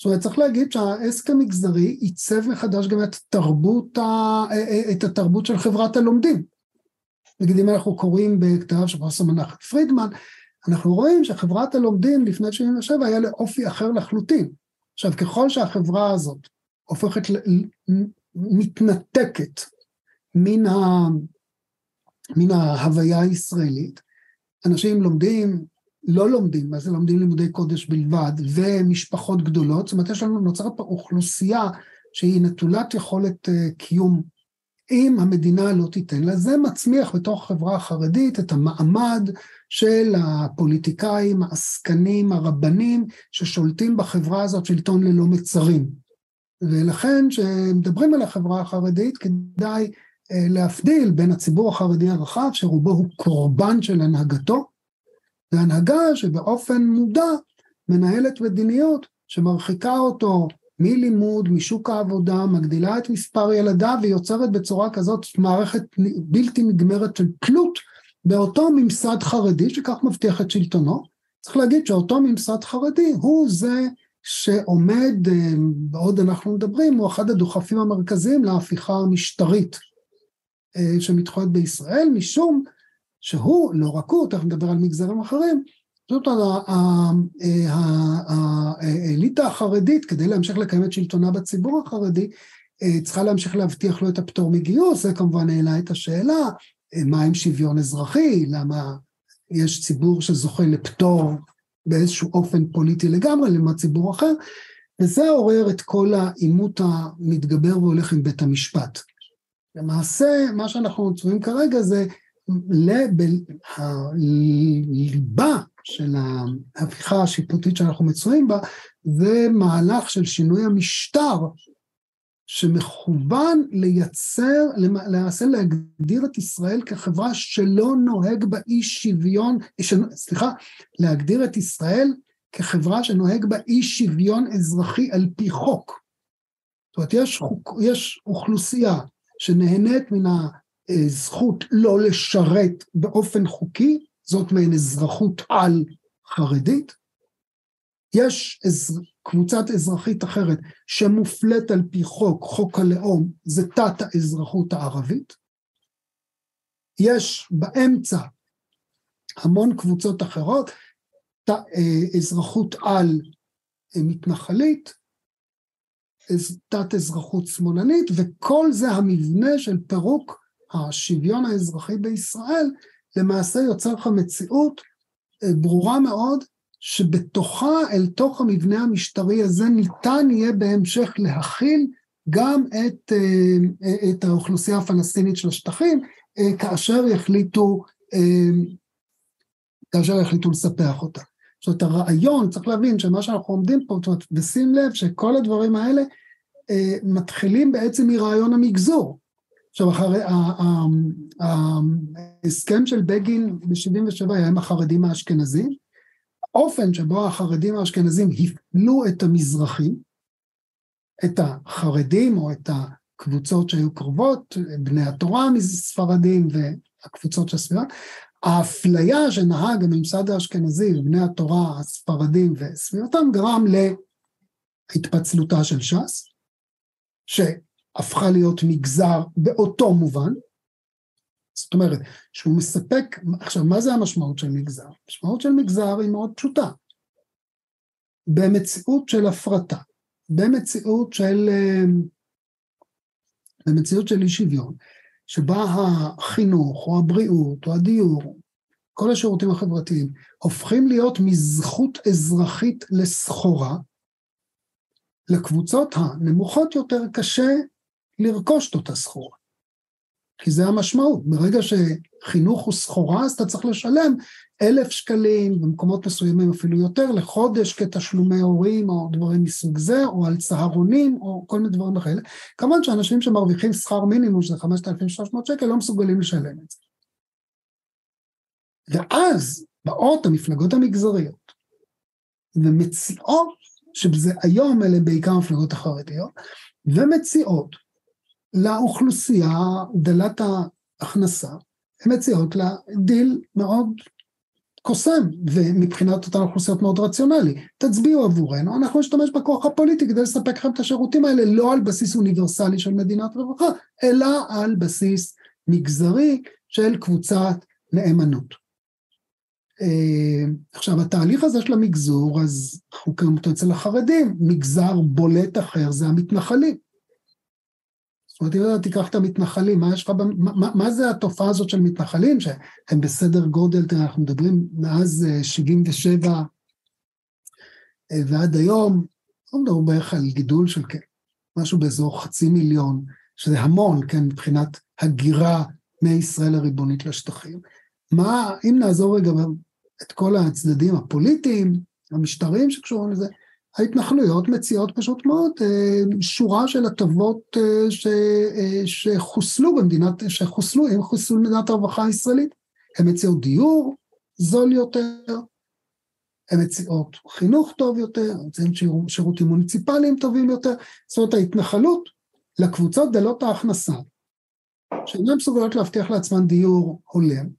זאת אומרת, צריך להגיד שהעסק המגזרי עיצב מחדש גם את התרבות, ה... את התרבות של חברת הלומדים. נגיד אם אנחנו קוראים בכתב של פרופסור מנחם פרידמן, אנחנו רואים שחברת הלומדים לפני 77 היה לאופי אחר לחלוטין. עכשיו, ככל שהחברה הזאת הופכת, מתנתקת מן, ה, מן ההוויה הישראלית. אנשים לומדים, לא לומדים, מה זה לומדים לימודי קודש בלבד, ומשפחות גדולות, זאת אומרת יש לנו, נוצרת פה אוכלוסייה שהיא נטולת יכולת uh, קיום אם המדינה לא תיתן לה, זה מצמיח בתוך החברה החרדית את המעמד של הפוליטיקאים, העסקנים, הרבנים, ששולטים בחברה הזאת שלטון ללא מצרים. ולכן כשמדברים על החברה החרדית כדאי אה, להבדיל בין הציבור החרדי הרחב, שרובו הוא קורבן של הנהגתו, והנהגה שבאופן מודע מנהלת מדיניות שמרחיקה אותו מלימוד, משוק העבודה, מגדילה את מספר ילדיו ויוצרת בצורה כזאת מערכת בלתי נגמרת של תלות באותו ממסד חרדי שכך מבטיח את שלטונו. צריך להגיד שאותו ממסד חרדי הוא זה שעומד, אה, בעוד אנחנו מדברים, הוא אחד הדוחפים המרכזיים להפיכה המשטרית אה, שמתחולת בישראל, משום שהוא, לא רק הוא, תכף נדבר על מגזרים אחרים, זאת אה, האליטה החרדית, כדי להמשיך לקיים את שלטונה בציבור החרדי, אה, צריכה להמשיך להבטיח לו את הפטור מגיוס, זה כמובן העלה את השאלה, מה עם שוויון אזרחי, למה יש ציבור שזוכה לפטור באיזשהו אופן פוליטי לגמרי, לעומת ציבור אחר, וזה עורר את כל העימות המתגבר והולך עם בית המשפט. למעשה, מה שאנחנו צפויים כרגע זה הליבה של ההפיכה השיפוטית שאנחנו מצויים בה, זה מהלך של שינוי המשטר שמכוון לייצר, למעשה להגדיר את ישראל כחברה שלא נוהג בה אי שוויון, סליחה, להגדיר את ישראל כחברה שנוהג בה אי שוויון אזרחי על פי חוק. זאת אומרת, יש, יש אוכלוסייה שנהנית מן הזכות לא לשרת באופן חוקי, זאת מעין אזרחות על חרדית. יש אז, קבוצת אזרחית אחרת שמופלית על פי חוק, חוק הלאום, זה תת האזרחות הערבית. יש באמצע המון קבוצות אחרות, ת, אה, אזרחות על מתנחלית, תת אזרחות שמאלנית, וכל זה המבנה של פירוק השוויון האזרחי בישראל, למעשה יוצר לך מציאות אה, ברורה מאוד, שבתוכה, אל תוך המבנה המשטרי הזה, ניתן יהיה בהמשך להכיל גם את, אה, את האוכלוסייה הפלסטינית של השטחים, אה, כאשר יחליטו, כאשר יחליטו לספח אותה. זאת אומרת, הרעיון, צריך להבין שמה שאנחנו עומדים פה, זאת אומרת, ושים לב שכל הדברים האלה אה, מתחילים בעצם מרעיון המגזור. עכשיו, אחרי, ההסכם של בגין ב-77' היה עם החרדים האשכנזים, האופן שבו החרדים האשכנזים הפלו את המזרחים, את החרדים או את הקבוצות שהיו קרובות, בני התורה מספרדים והקבוצות של הסביבה, האפליה שנהג הממסד האשכנזי ובני התורה הספרדים וסביבתם גרם להתפצלותה של ש"ס, שהפכה להיות מגזר באותו מובן, זאת אומרת, שהוא מספק, עכשיו מה זה המשמעות של מגזר? המשמעות של מגזר היא מאוד פשוטה. במציאות של הפרטה, במציאות של, במציאות של אי שוויון, שבה החינוך או הבריאות או הדיור, כל השירותים החברתיים, הופכים להיות מזכות אזרחית לסחורה, לקבוצות הנמוכות יותר קשה לרכוש את אותה סחורה. כי זה המשמעות, ברגע שחינוך הוא סחורה אז אתה צריך לשלם אלף שקלים, במקומות מסוימים אפילו יותר, לחודש כתשלומי הורים או דברים מסוג זה, או על צהרונים או כל מיני דברים כאלה. כמובן שאנשים שמרוויחים שכר מינימום שזה 5,300 שקל לא מסוגלים לשלם את זה. ואז באות המפלגות המגזריות ומציעות, שזה היום אלה בעיקר המפלגות החרדיות, ומציעות לאוכלוסייה דלת ההכנסה, הן מציעות לה דיל מאוד קוסם, ומבחינת אותן אוכלוסיות מאוד רציונלי. תצביעו עבורנו, אנחנו נשתמש בכוח הפוליטי כדי לספק לכם את השירותים האלה, לא על בסיס אוניברסלי של מדינת רווחה, אלא על בסיס מגזרי של קבוצת נאמנות. אה, עכשיו התהליך הזה של המגזור, אז אנחנו קוראים אותו אצל החרדים, מגזר בולט אחר זה המתנחלים. זאת אומרת, אם אתה תיקח את המתנחלים, מה יש לך, מה, מה זה התופעה הזאת של מתנחלים, שהם בסדר גודל, תראה, אנחנו מדברים מאז 77' אה, אה, ועד היום, אנחנו מדברים בערך על גידול של משהו באזור חצי מיליון, שזה המון, כן, מבחינת הגירה מישראל הריבונית לשטחים. מה, אם נעזור רגע את כל הצדדים הפוליטיים, המשטריים שקשורים לזה, ההתנחלויות מציעות פשוט מאוד אה, שורה של הטבות אה, ש, אה, שחוסלו במדינת, שחוסלו, הם חוסלו במדינת הרווחה הישראלית. הן מציעות דיור זול יותר, הן מציעות חינוך טוב יותר, הן מציעות שירותים מוניציפליים טובים יותר, זאת אומרת ההתנחלות לקבוצות דלות ההכנסה, שאינן מסוגלות להבטיח לעצמן דיור הולם,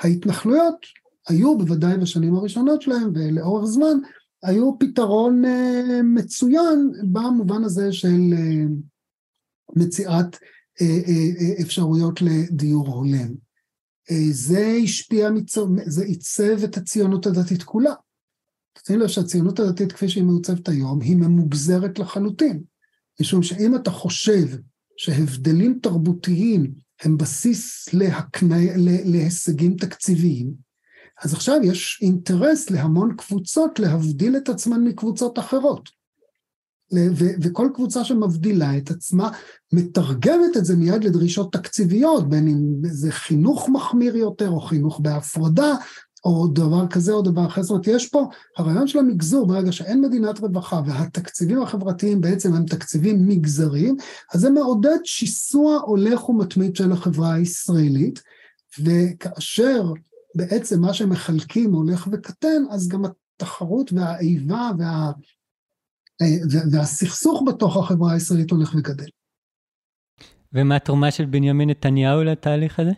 ההתנחלויות היו בוודאי בשנים הראשונות שלהם ולאורך זמן היו פתרון אה, מצוין במובן הזה של אה, מציאת אה, אפשרויות לדיור הולם. זה השפיע, זה עיצב את הציונות הדתית כולה. תשים לב שהציונות הדתית כפי שהיא מעוצבת היום היא ממוגזרת לחלוטין. משום שאם אתה חושב שהבדלים תרבותיים הם בסיס להקנה, להישגים תקציביים, אז עכשיו יש אינטרס להמון קבוצות להבדיל את עצמן מקבוצות אחרות. ו- וכל קבוצה שמבדילה את עצמה מתרגמת את זה מיד לדרישות תקציביות, בין אם זה חינוך מחמיר יותר או חינוך בהפרדה או דבר כזה או דבר אחר. זאת אומרת, יש פה, הרעיון של המגזור, ברגע שאין מדינת רווחה והתקציבים החברתיים בעצם הם תקציבים מגזריים, אז זה מעודד שיסוע הולך ומתמיד של החברה הישראלית, וכאשר בעצם מה שמחלקים הולך וקטן, אז גם התחרות והאיבה וה, והסכסוך בתוך החברה הישראלית הולך וגדל. ומה התרומה של בנימין נתניהו לתהליך הזה?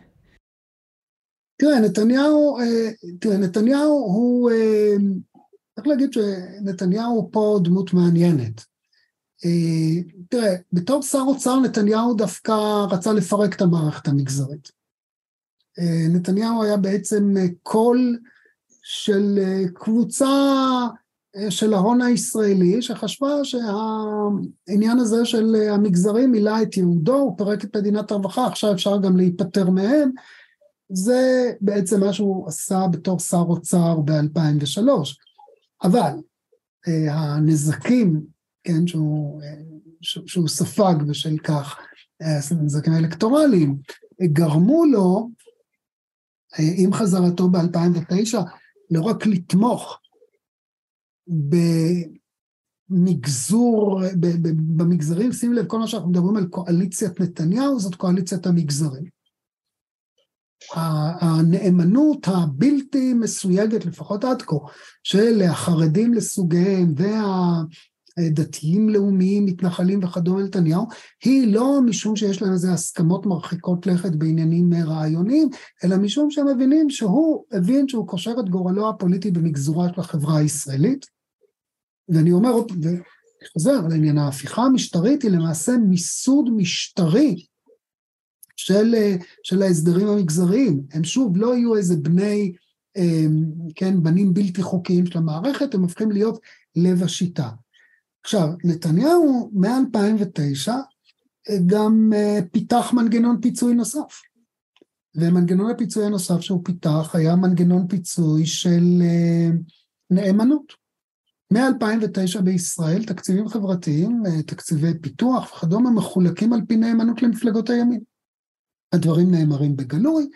תראה, נתניהו, אה, תראה, נתניהו הוא, אה, צריך להגיד שנתניהו פה דמות מעניינת. אה, תראה, בתור שר אוצר נתניהו דווקא רצה לפרק את המערכת המגזרית. נתניהו היה בעצם קול של קבוצה של ההון הישראלי, שחשבה שהעניין הזה של המגזרים מילא את יהודו, הוא פירק את מדינת הרווחה, עכשיו אפשר גם להיפטר מהם, זה בעצם מה שהוא עשה בתור שר אוצר ב-2003. אבל הנזקים, כן, שהוא, שהוא ספג בשל כך, הנזקים האלקטורליים, גרמו לו, עם חזרתו ב-2009, לא רק לתמוך במגזור, במגזרים, שים לב, כל מה שאנחנו מדברים על קואליציית נתניהו, זאת קואליציית המגזרים. הנאמנות הבלתי מסויגת, לפחות עד כה, של החרדים לסוגיהם והדתיים לאומיים, מתנחלים וכדומה לנתניהו, היא לא משום שיש להם איזה הסכמות מרחיקות לכת בעניינים רעיוניים, אלא משום שהם מבינים שהוא הבין שהוא קושר את גורלו הפוליטי במגזורה של החברה הישראלית. ואני אומר, וחוזר לעניין ההפיכה המשטרית היא למעשה מיסוד משטרי של, של ההסדרים המגזריים. הם שוב לא יהיו איזה בני, אמ, כן, בנים בלתי חוקיים של המערכת, הם הופכים להיות לב השיטה. עכשיו, נתניהו מ-2009 גם אה, פיתח מנגנון פיצוי נוסף. ומנגנון הפיצוי הנוסף שהוא פיתח היה מנגנון פיצוי של אה, נאמנות. מ-2009 בישראל תקציבים חברתיים, אה, תקציבי פיתוח וכדומה מחולקים על פי נאמנות למפלגות הימין. הדברים נאמרים בגלוי,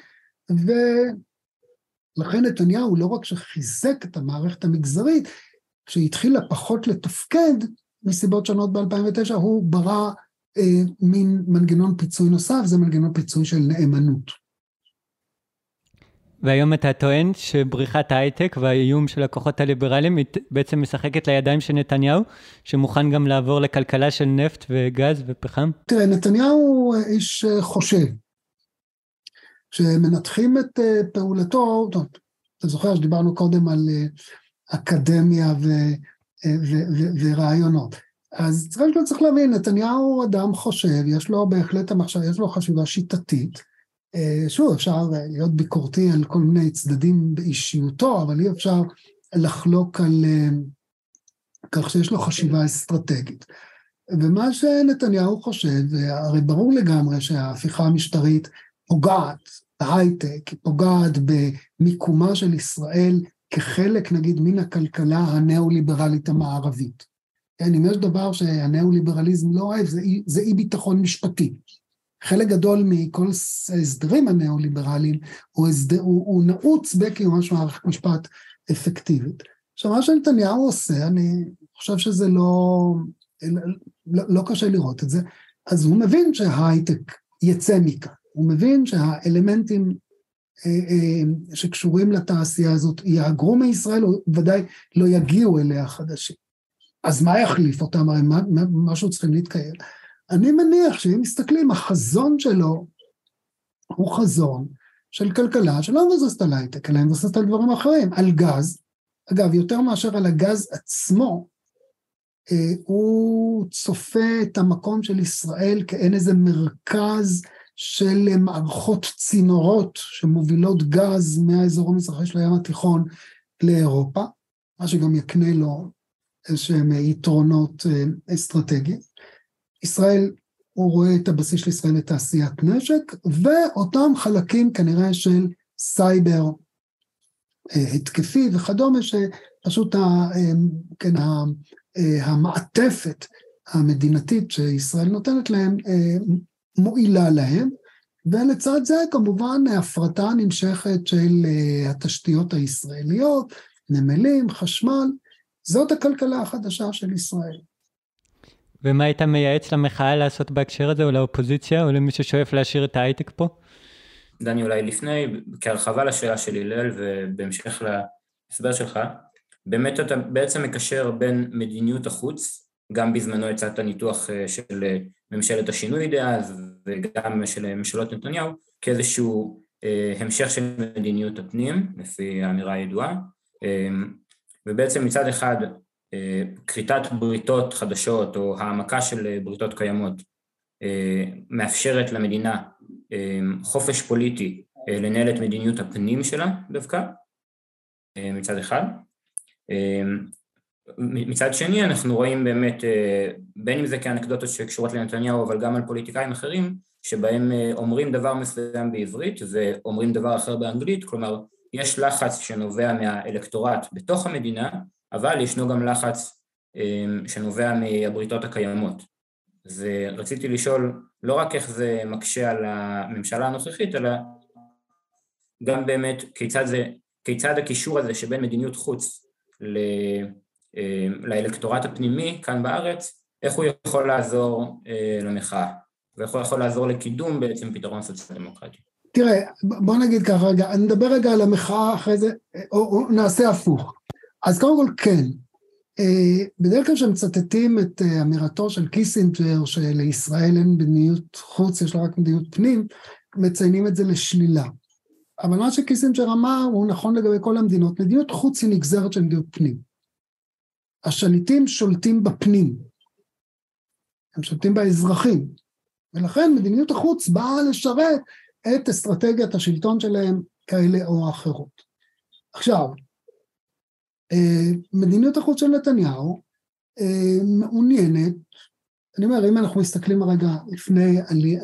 ולכן נתניהו לא רק שחיזק את המערכת המגזרית, כשהתחילה פחות לתפקד מסיבות שונות ב-2009, הוא ברא אה, מין מנגנון פיצוי נוסף, זה מנגנון פיצוי של נאמנות. והיום אתה טוען שבריחת ההייטק והאיום של הכוחות הליברליים בעצם משחקת לידיים של נתניהו, שמוכן גם לעבור לכלכלה של נפט וגז ופחם? תראה, נתניהו איש חושב. כשמנתחים את אה, פעולתו, טוב, אתה זוכר שדיברנו קודם על אה, אקדמיה ו, אה, ו, ו, ורעיונות. אז צריך, צריך להבין, נתניהו הוא אדם חושב, יש לו בהחלט המחשב, יש לו חשיבה שיטתית. שוב, אפשר להיות ביקורתי על כל מיני צדדים באישיותו, אבל אי אפשר לחלוק על כך שיש לו חשיבה אסטרטגית. ומה שנתניהו חושב, הרי ברור לגמרי שההפיכה המשטרית פוגעת בהייטק, היא פוגעת במיקומה של ישראל כחלק נגיד מן הכלכלה הניאו-ליברלית המערבית. כן, אם יש דבר שהניאו-ליברליזם לא אוהב, זה, זה אי ביטחון משפטי. חלק גדול מכל ההסדרים הניאו-ליברליים הוא, הסדר, הוא, הוא נעוץ בקיומה של מערכת משפט אפקטיבית. עכשיו, מה שנתניהו עושה, אני חושב שזה לא, לא, לא קשה לראות את זה, אז הוא מבין שההייטק יצא מכאן. הוא מבין שהאלמנטים שקשורים לתעשייה הזאת יהגרו מישראל, או ודאי לא יגיעו אליה חדשים. אז מה יחליף אותם? הרי מה, משהו צריכים להתקיים. אני מניח שאם מסתכלים, החזון שלו הוא חזון של כלכלה שלא מבוססת על הייטק, אלא מבוססת על דברים אחרים, על גז. אגב, יותר מאשר על הגז עצמו, אה, הוא צופה את המקום של ישראל כאין איזה מרכז של מערכות צינורות שמובילות גז מהאזור המזרחי של הים התיכון לאירופה, מה שגם יקנה לו איזשהם יתרונות אה, אסטרטגיים. ישראל, הוא רואה את הבסיס של ישראל לתעשיית נשק, ואותם חלקים כנראה של סייבר אה, התקפי וכדומה, שפשוט ה, אה, כן, המעטפת המדינתית שישראל נותנת להם מועילה להם, ולצד זה כמובן הפרטה נמשכת של אה, התשתיות הישראליות, נמלים, חשמל, זאת הכלכלה החדשה של ישראל. ומה היית מייעץ למחאה לעשות בהקשר הזה, או לאופוזיציה, או למי ששואף להשאיר את ההייטק פה? דני, אולי לפני, כהרחבה לשאלה של הלל, ובהמשך להסבר שלך, באמת אתה בעצם מקשר בין מדיניות החוץ גם בזמנו הצעת ניתוח אה, של אה, ממשלת השינוי דאז וגם של ממשלות נתניהו כאיזשהו אה, המשך של מדיניות הפנים, לפי האמירה הידועה, ובעצם מצד אחד כריתת בריתות חדשות או העמקה של בריתות קיימות מאפשרת למדינה חופש פוליטי לנהל את מדיניות הפנים שלה דווקא, מצד אחד, מצד שני אנחנו רואים באמת, בין אם זה כאנקדוטות שקשורות לנתניהו אבל גם על פוליטיקאים אחרים, שבהם אומרים דבר מסוים בעברית ואומרים דבר אחר באנגלית, כלומר יש לחץ שנובע מהאלקטורט בתוך המדינה, אבל ישנו גם לחץ שנובע מהבריתות הקיימות. ורציתי לשאול לא רק איך זה מקשה על הממשלה הנוכחית, אלא גם באמת כיצד, זה, כיצד הקישור הזה שבין מדיניות חוץ לאלקטורט הפנימי כאן בארץ, איך הוא יכול לעזור למחאה, ואיך הוא יכול לעזור לקידום בעצם פתרון סוציאל דמוקרטי. תראה, בוא נגיד ככה רגע, נדבר רגע על המחאה אחרי זה, או, או נעשה הפוך. אז קודם כל כן, אה, בדרך כלל כשמצטטים את אה, אמירתו של קיסינג'ר שלישראל אין מדיניות חוץ, יש לה רק מדיניות פנים, מציינים את זה לשלילה. אבל מה שקיסינג'ר אמר הוא נכון לגבי כל המדינות, מדיניות חוץ היא נגזרת של מדיניות פנים. השליטים שולטים בפנים, הם שולטים באזרחים, ולכן מדיניות החוץ באה לשרת את אסטרטגיית השלטון שלהם כאלה או אחרות. עכשיו, אה, מדיניות החוץ של נתניהו אה, מעוניינת, אני אומר, אם אנחנו מסתכלים הרגע לפני,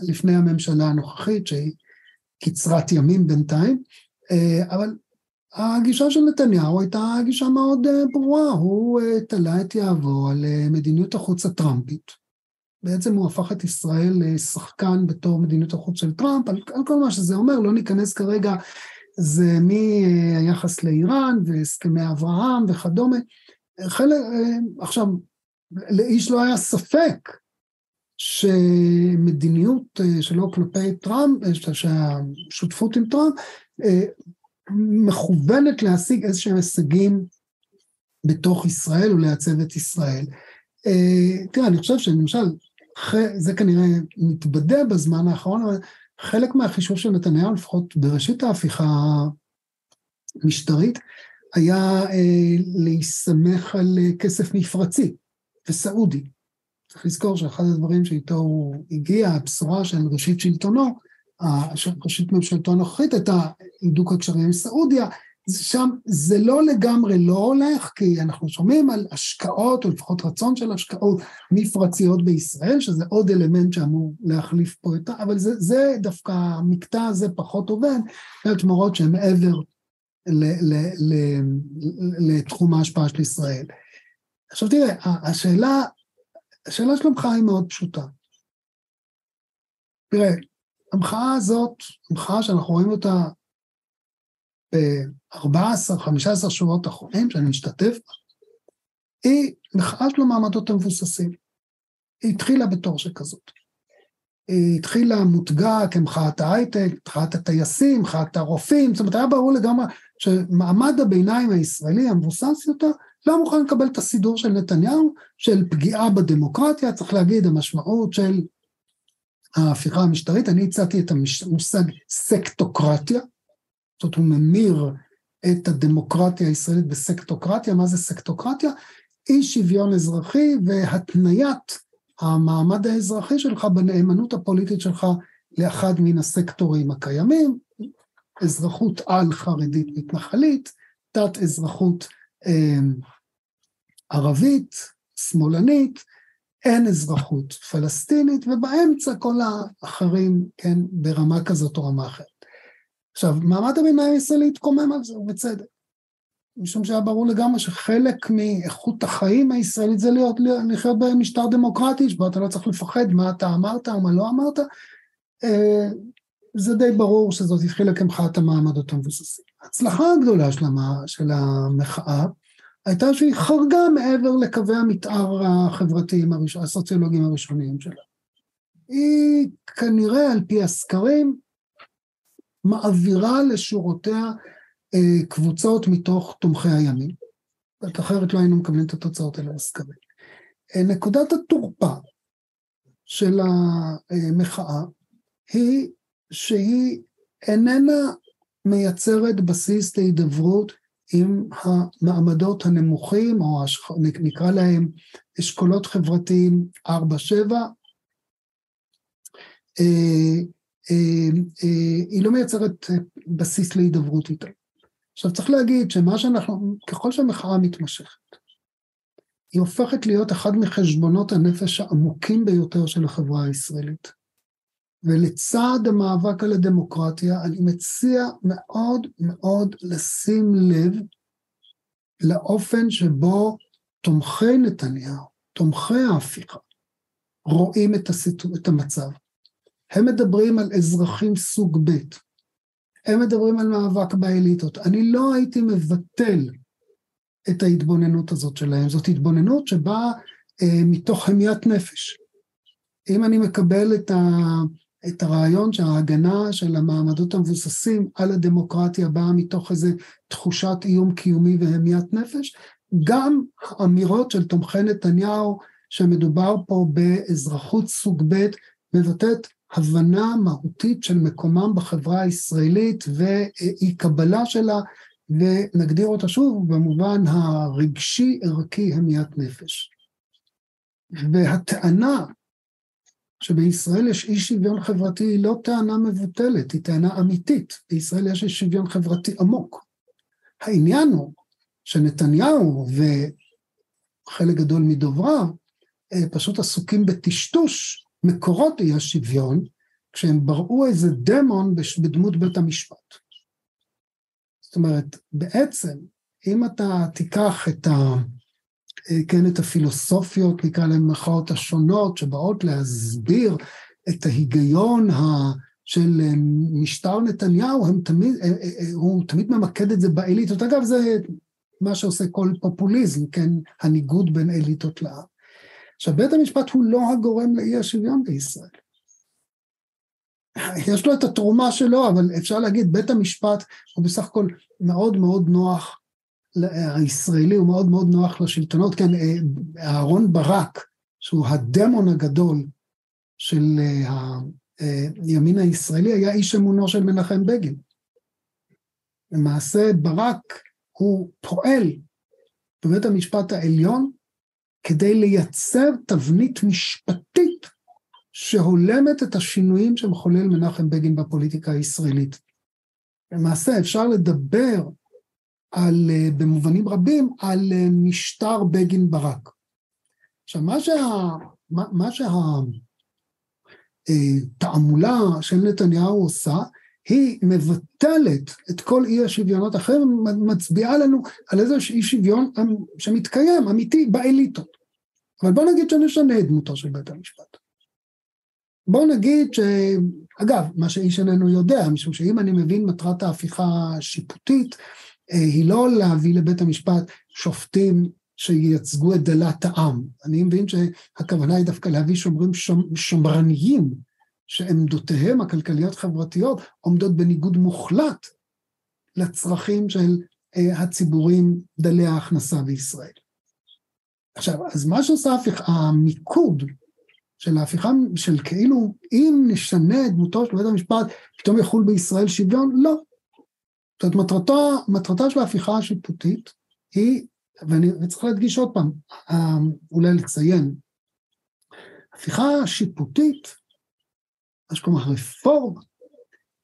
לפני הממשלה הנוכחית, שהיא קצרת ימים בינתיים, אה, אבל הגישה של נתניהו הייתה גישה מאוד ברורה, הוא תלה את יהבו על מדיניות החוץ הטראמפית. בעצם הוא הפך את ישראל לשחקן בתור מדיניות החוץ של טראמפ, על, על כל מה שזה אומר, לא ניכנס כרגע זה מהיחס לאיראן והסכמי אברהם וכדומה. חלק, עכשיו, לאיש לא היה ספק שמדיניות שלו כלפי טראמפ, שהשותפות עם טראמפ, מכוונת להשיג איזשהם הישגים בתוך ישראל ולעצב את ישראל. תראה, אני חושב שלמשל, זה כנראה מתבדה בזמן האחרון, אבל חלק מהחישוב של נתניהו, לפחות בראשית ההפיכה המשטרית, היה אה, להסתמך על אה, כסף מפרצי וסעודי. צריך לזכור שאחד הדברים שאיתו הוא הגיע, הבשורה של ראשית שלטונו, ראשית ממשלתו הנוכחית הייתה הידוק הקשרים עם סעודיה, שם זה לא לגמרי לא הולך, כי אנחנו שומעים על השקעות, או לפחות רצון של השקעות מפרציות בישראל, שזה עוד אלמנט שאמור להחליף פה את ה... אבל זה, זה דווקא, המקטע הזה פחות עובד, תמורות שהן מעבר לתחום ההשפעה של ישראל. עכשיו תראה, השאלה, השאלה של המחאה היא מאוד פשוטה. תראה, המחאה הזאת, המחאה שאנחנו רואים אותה ב-14-15 שבועות אחרונים שאני משתתף בה, היא מחאה של המעמדות המבוססים. היא התחילה בתור שכזאת. היא התחילה מותגה כמחאת ההייטק, מחאת הטייסים, מחאת הרופאים, זאת אומרת היה ברור לגמרי שמעמד הביניים הישראלי המבוסס יותר לא מוכן לקבל את הסידור של נתניהו של פגיעה בדמוקרטיה, צריך להגיד המשמעות של ההפיכה המשטרית, אני הצעתי את המושג סקטוקרטיה, זאת אומרת, הוא ממיר את הדמוקרטיה הישראלית בסקטוקרטיה. מה זה סקטוקרטיה? אי שוויון אזרחי והתניית המעמד האזרחי שלך בנאמנות הפוליטית שלך לאחד מן הסקטורים הקיימים, אזרחות על חרדית מתנחלית, תת אזרחות אה, ערבית, שמאלנית, אין אזרחות פלסטינית, ובאמצע כל האחרים, כן, ברמה כזאת או רמה אחרת. עכשיו, מעמד הביניים הישראלי התקומם על זה, ובצדק. משום שהיה ברור לגמרי שחלק מאיכות החיים הישראלית זה להיות, לחיות במשטר דמוקרטי, שבו אתה לא צריך לפחד מה אתה אמרת או מה לא אמרת. אה, זה די ברור שזאת התחילה כמחאת המעמדות המבוססים. ההצלחה הגדולה של, המחאה הייתה שהיא חרגה מעבר לקווי המתאר החברתיים, הסוציולוגיים הראשוניים שלה. היא כנראה על פי הסקרים מעבירה לשורותיה אה, קבוצות מתוך תומכי הימין. אחרת לא היינו מקבלים את התוצאות האלה בסקרים. אה, נקודת התורפה של המחאה היא שהיא איננה מייצרת בסיס להידברות עם המעמדות הנמוכים, או נקרא להם אשכולות חברתיים 4-7, אה, אה, היא לא מייצרת אה, בסיס להידברות איתה. עכשיו צריך להגיד שמה שאנחנו, ככל שהמחאה מתמשכת, היא הופכת להיות אחד מחשבונות הנפש העמוקים ביותר של החברה הישראלית. ולצד המאבק על הדמוקרטיה, אני מציע מאוד מאוד לשים לב לאופן שבו תומכי נתניהו, תומכי ההפיכה, רואים את, הסיטו, את המצב. הם מדברים על אזרחים סוג ב', הם מדברים על מאבק באליטות. אני לא הייתי מבטל את ההתבוננות הזאת שלהם, זאת התבוננות שבאה אה, מתוך המיית נפש. אם אני מקבל את, ה, את הרעיון שההגנה של המעמדות המבוססים על הדמוקרטיה באה מתוך איזו תחושת איום קיומי והמיית נפש, גם האמירות של תומכי נתניהו שמדובר פה באזרחות סוג ב' מבטאת הבנה מהותית של מקומם בחברה הישראלית ואי קבלה שלה, ונגדיר אותה שוב במובן הרגשי ערכי המיית נפש. והטענה שבישראל יש אי שוויון חברתי היא לא טענה מבוטלת, היא טענה אמיתית. בישראל יש אי שוויון חברתי עמוק. העניין הוא שנתניהו וחלק גדול מדובריו אה, פשוט עסוקים בטשטוש מקורות אי השוויון, כשהם בראו איזה דמון בדמות בית המשפט. זאת אומרת, בעצם, אם אתה תיקח את ה... אה, כן, את הפילוסופיות, נקרא להן במחאות השונות, שבאות להסביר את ההיגיון ה... של אה, משטר נתניהו, הם תמיד, הוא תמיד ממקד את זה באליטות. אגב, זה מה שעושה כל פופוליזם, כן, הניגוד בין אליטות לעם. עכשיו, בית המשפט הוא לא הגורם לאי השוויון בישראל. יש לו את התרומה שלו, אבל אפשר להגיד, בית המשפט הוא בסך הכל מאוד מאוד נוח, הישראלי הוא מאוד מאוד נוח לשלטונות, כן, אה, אהרון ברק, שהוא הדמון הגדול של אה, הימין הישראלי, היה איש אמונו של מנחם בגין. למעשה ברק הוא פועל בבית המשפט העליון כדי לייצר תבנית משפטית שהולמת את השינויים שמחולל מנחם בגין בפוליטיקה הישראלית. למעשה אפשר לדבר על, אה, במובנים רבים על אה, משטר בגין ברק. עכשיו מה, שה, מה, מה שהתעמולה אה, של נתניהו עושה, היא מבטלת את כל אי השוויונות האחרים, מצביעה לנו על איזה אי שוויון שמתקיים, אמיתי, באליטות. אבל בוא נגיד שנשנה את דמותו של בית המשפט. בוא נגיד ש... אגב, מה שאיש איננו יודע, משום שאם אני מבין מטרת ההפיכה השיפוטית, היא לא להביא לבית המשפט שופטים שייצגו את דלת העם. אני מבין שהכוונה היא דווקא להביא שומרים שמרניים, שעמדותיהם הכלכליות-חברתיות עומדות בניגוד מוחלט לצרכים של אה, הציבורים דלי ההכנסה בישראל. עכשיו, אז מה שעושה ההפיכה, המיקוד של ההפיכה של כאילו, אם נשנה את דמותו של בית המשפט, פתאום יחול בישראל שוויון? לא. זאת אומרת, מטרתה של ההפיכה השיפוטית היא, ואני צריך להדגיש עוד פעם, אה, אולי לציין, ההפיכה השיפוטית, מה שקוראים רפורמה,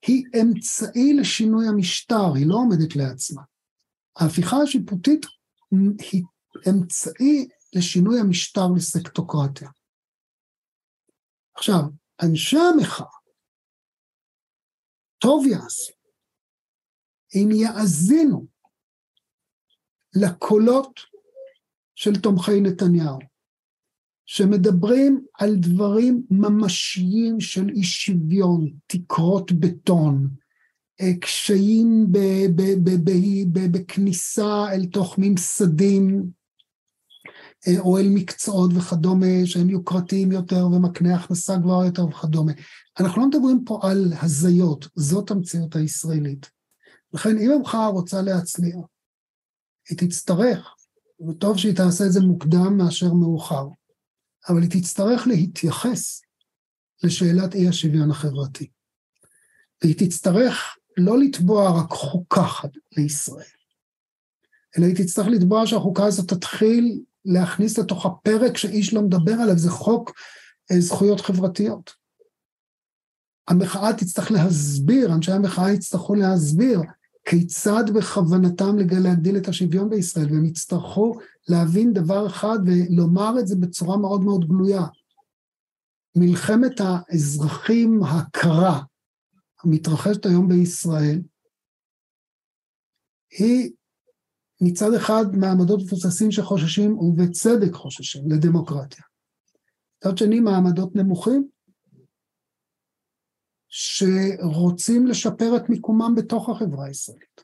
היא אמצעי לשינוי המשטר, היא לא עומדת לעצמה. ההפיכה השיפוטית היא אמצעי לשינוי המשטר לסקטוקרטיה. עכשיו, אנשי המחאה, טוב יעשו אם יאזינו לקולות של תומכי נתניהו, שמדברים על דברים ממשיים של אי שוויון, תקרות בטון, אה, קשיים בכניסה אל תוך ממסדים אה, או אל מקצועות וכדומה שהם יוקרתיים יותר ומקנה הכנסה גבוהה יותר וכדומה. אנחנו לא מדברים פה על הזיות, זאת המציאות הישראלית. לכן אם המחאה רוצה להצליח, היא תצטרך, וטוב שהיא תעשה את זה מוקדם מאשר מאוחר, אבל היא תצטרך להתייחס לשאלת אי השוויון החברתי. והיא תצטרך לא לתבוע רק חוקה אחת לישראל, אלא היא תצטרך לתבוע שהחוקה הזאת תתחיל להכניס לתוך הפרק שאיש לא מדבר עליו, זה חוק אה, זכויות חברתיות. המחאה תצטרך להסביר, אנשי המחאה יצטרכו להסביר כיצד בכוונתם להגדיל את השוויון בישראל, והם יצטרכו להבין דבר אחד ולומר את זה בצורה מאוד מאוד גלויה. מלחמת האזרחים הקרה המתרחשת היום בישראל, היא מצד אחד מעמדות מפוססים שחוששים, ובצדק חוששים, לדמוקרטיה. מצד שני, מעמדות נמוכים, שרוצים לשפר את מיקומם בתוך החברה הישראלית.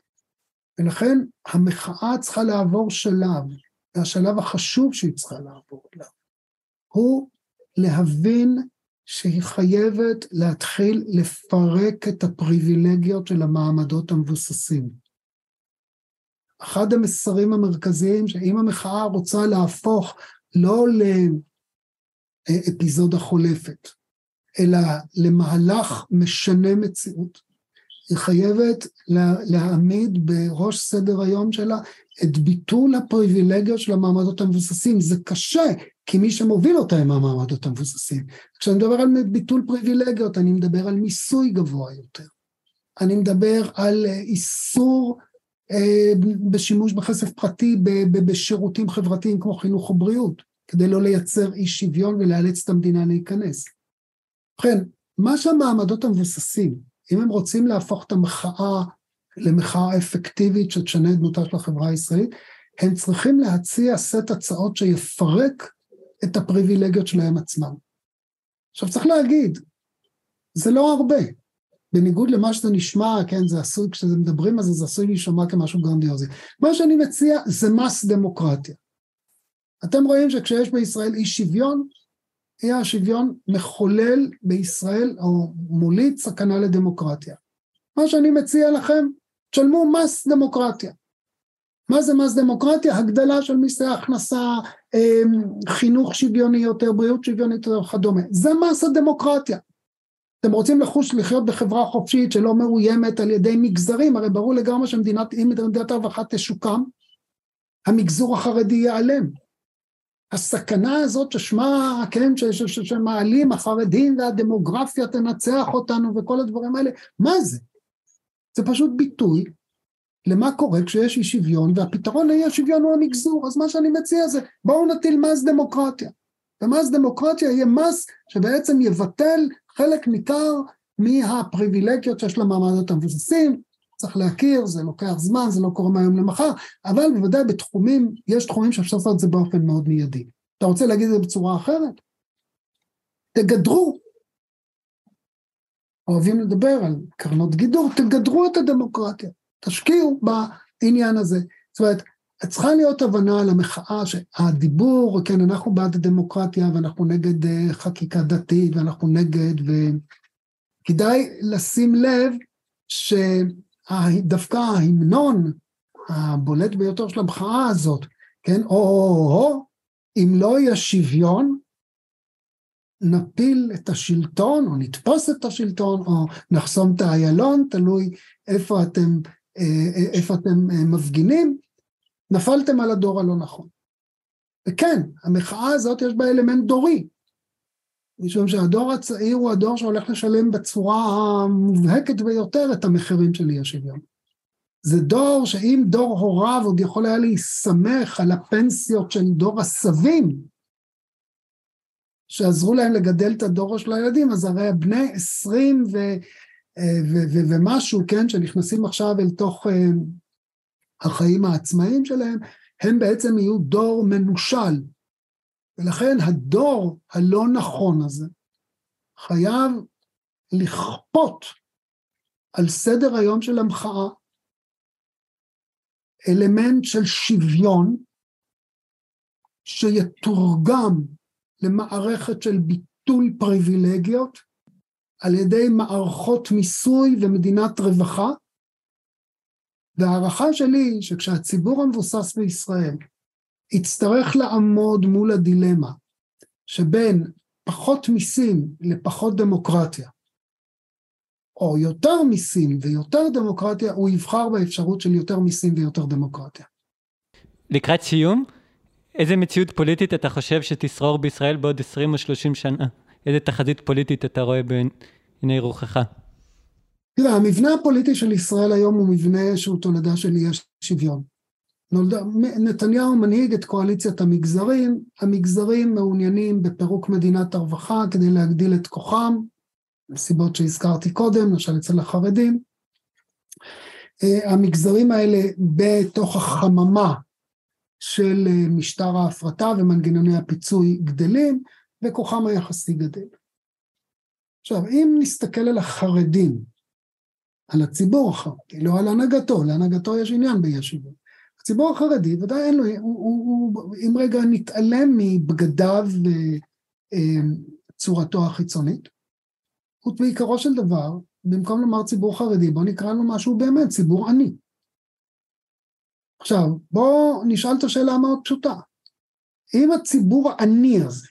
ולכן המחאה צריכה לעבור שלב, והשלב החשוב שהיא צריכה לעבור אליו, הוא להבין שהיא חייבת להתחיל לפרק את הפריבילגיות של המעמדות המבוססים. אחד המסרים המרכזיים שאם המחאה רוצה להפוך לא לאפיזודה חולפת, אלא למהלך משנה מציאות, היא חייבת להעמיד בראש סדר היום שלה את ביטול הפריבילגיות של המעמדות המבוססים. זה קשה, כי מי שמוביל אותה הם המעמדות המבוססים. כשאני מדבר על ביטול פריבילגיות, אני מדבר על מיסוי גבוה יותר. אני מדבר על איסור אה, בשימוש בכסף פרטי בשירותים חברתיים כמו חינוך ובריאות, כדי לא לייצר אי שוויון ולאלץ את המדינה להיכנס. ובכן, מה שהמעמדות המבוססים, אם הם רוצים להפוך את המחאה למחאה אפקטיבית שתשנה את דמותה של החברה הישראלית, הם צריכים להציע סט הצעות שיפרק את הפריבילגיות שלהם עצמם. עכשיו צריך להגיד, זה לא הרבה. בניגוד למה שזה נשמע, כן, זה עשוי, כשזה מדברים על זה, זה עשוי להישמע כמשהו גרנדיוזי. מה שאני מציע זה מס דמוקרטיה. אתם רואים שכשיש בישראל אי שוויון, אי השוויון מחולל בישראל, או מוליד סכנה לדמוקרטיה. מה שאני מציע לכם, תשלמו מס דמוקרטיה. מה זה מס דמוקרטיה? הגדלה של מיסי הכנסה, אמ, חינוך שוויוני יותר, בריאות שוויונית יותר וכדומה. זה מס הדמוקרטיה. אתם רוצים לחוש לחיות בחברה חופשית שלא מאוימת על ידי מגזרים, הרי ברור לגמרי שמדינת, אם מדינת הרווחה תשוקם, המגזור החרדי ייעלם. הסכנה הזאת ששמה, כן, שמעלים החרדים והדמוגרפיה תנצח אותנו וכל הדברים האלה, מה זה? זה פשוט ביטוי למה קורה כשיש אי שוויון, והפתרון לאי השוויון הוא המגזור, אז מה שאני מציע זה בואו נטיל מס דמוקרטיה. ומס דמוקרטיה יהיה מס שבעצם יבטל חלק ניכר מהפריבילגיות שיש למעמדות המבוססים, צריך להכיר, זה לוקח זמן, זה לא קורה מהיום למחר, אבל בוודאי בתחומים, יש תחומים שאפשר לעשות את זה באופן מאוד מיידי. אתה רוצה להגיד את זה בצורה אחרת? תגדרו. אוהבים לדבר על קרנות גידור, תגדרו את הדמוקרטיה, תשקיעו בעניין הזה. זאת אומרת, צריכה להיות הבנה על המחאה שהדיבור, כן, אנחנו בעד הדמוקרטיה ואנחנו נגד אה, חקיקה דתית ואנחנו נגד, וכדאי לשים לב שדווקא ההמנון הבולט ביותר של המחאה הזאת, כן, או-הו-הו, אם לא יהיה שוויון, נפיל את השלטון, או נתפוס את השלטון, או נחסום את האיילון, תלוי איפה אתם, אה, אה, איפה אתם מפגינים, נפלתם על הדור הלא נכון. וכן, המחאה הזאת יש בה אלמנט דורי, משום שהדור הצעיר הוא הדור שהולך לשלם בצורה המובהקת ביותר את המחירים של אי השוויון. זה דור שאם דור הוריו עוד יכול היה להסתמך על הפנסיות של דור הסבים, שעזרו להם לגדל את הדור של הילדים, אז הרי בני עשרים ו, ו, ו, ומשהו, כן, שנכנסים עכשיו אל תוך אה, החיים העצמאיים שלהם, הם בעצם יהיו דור מנושל. ולכן הדור הלא נכון הזה חייב לכפות על סדר היום של המחאה אלמנט של שוויון שיתורגם למערכת של ביטול פריבילגיות על ידי מערכות מיסוי ומדינת רווחה, וההערכה שלי היא שכשהציבור המבוסס בישראל יצטרך לעמוד מול הדילמה שבין פחות מיסים לפחות דמוקרטיה, או יותר מיסים ויותר דמוקרטיה, הוא יבחר באפשרות של יותר מיסים ויותר דמוקרטיה. לקראת סיום, איזה מציאות פוליטית אתה חושב שתשרור בישראל בעוד 20 או 30 שנה? איזה תחזית פוליטית אתה רואה בעיני רוחך? תראה, המבנה הפוליטי של ישראל היום הוא מבנה שהוא תולדה של אי השוויון. נתניהו מנהיג את קואליציית המגזרים, המגזרים מעוניינים בפירוק מדינת הרווחה כדי להגדיל את כוחם, מסיבות שהזכרתי קודם, למשל אצל החרדים. אה, המגזרים האלה בתוך החממה של אה, משטר ההפרטה ומנגנוני הפיצוי גדלים, וכוחם היחסי גדל. עכשיו, אם נסתכל על החרדים, על הציבור החרדי, לא על הנהגתו, להנהגתו יש עניין באי השוויון. הציבור החרדי, ודאי אין לו, הוא, הוא, הוא, אם רגע נתעלם מבגדיו וצורתו אה, החיצונית, הוא בעיקרו של דבר, במקום לומר ציבור חרדי, בואו נקרא לו משהו באמת, ציבור עני. עכשיו, בואו נשאל את השאלה המאוד פשוטה. אם הציבור העני הזה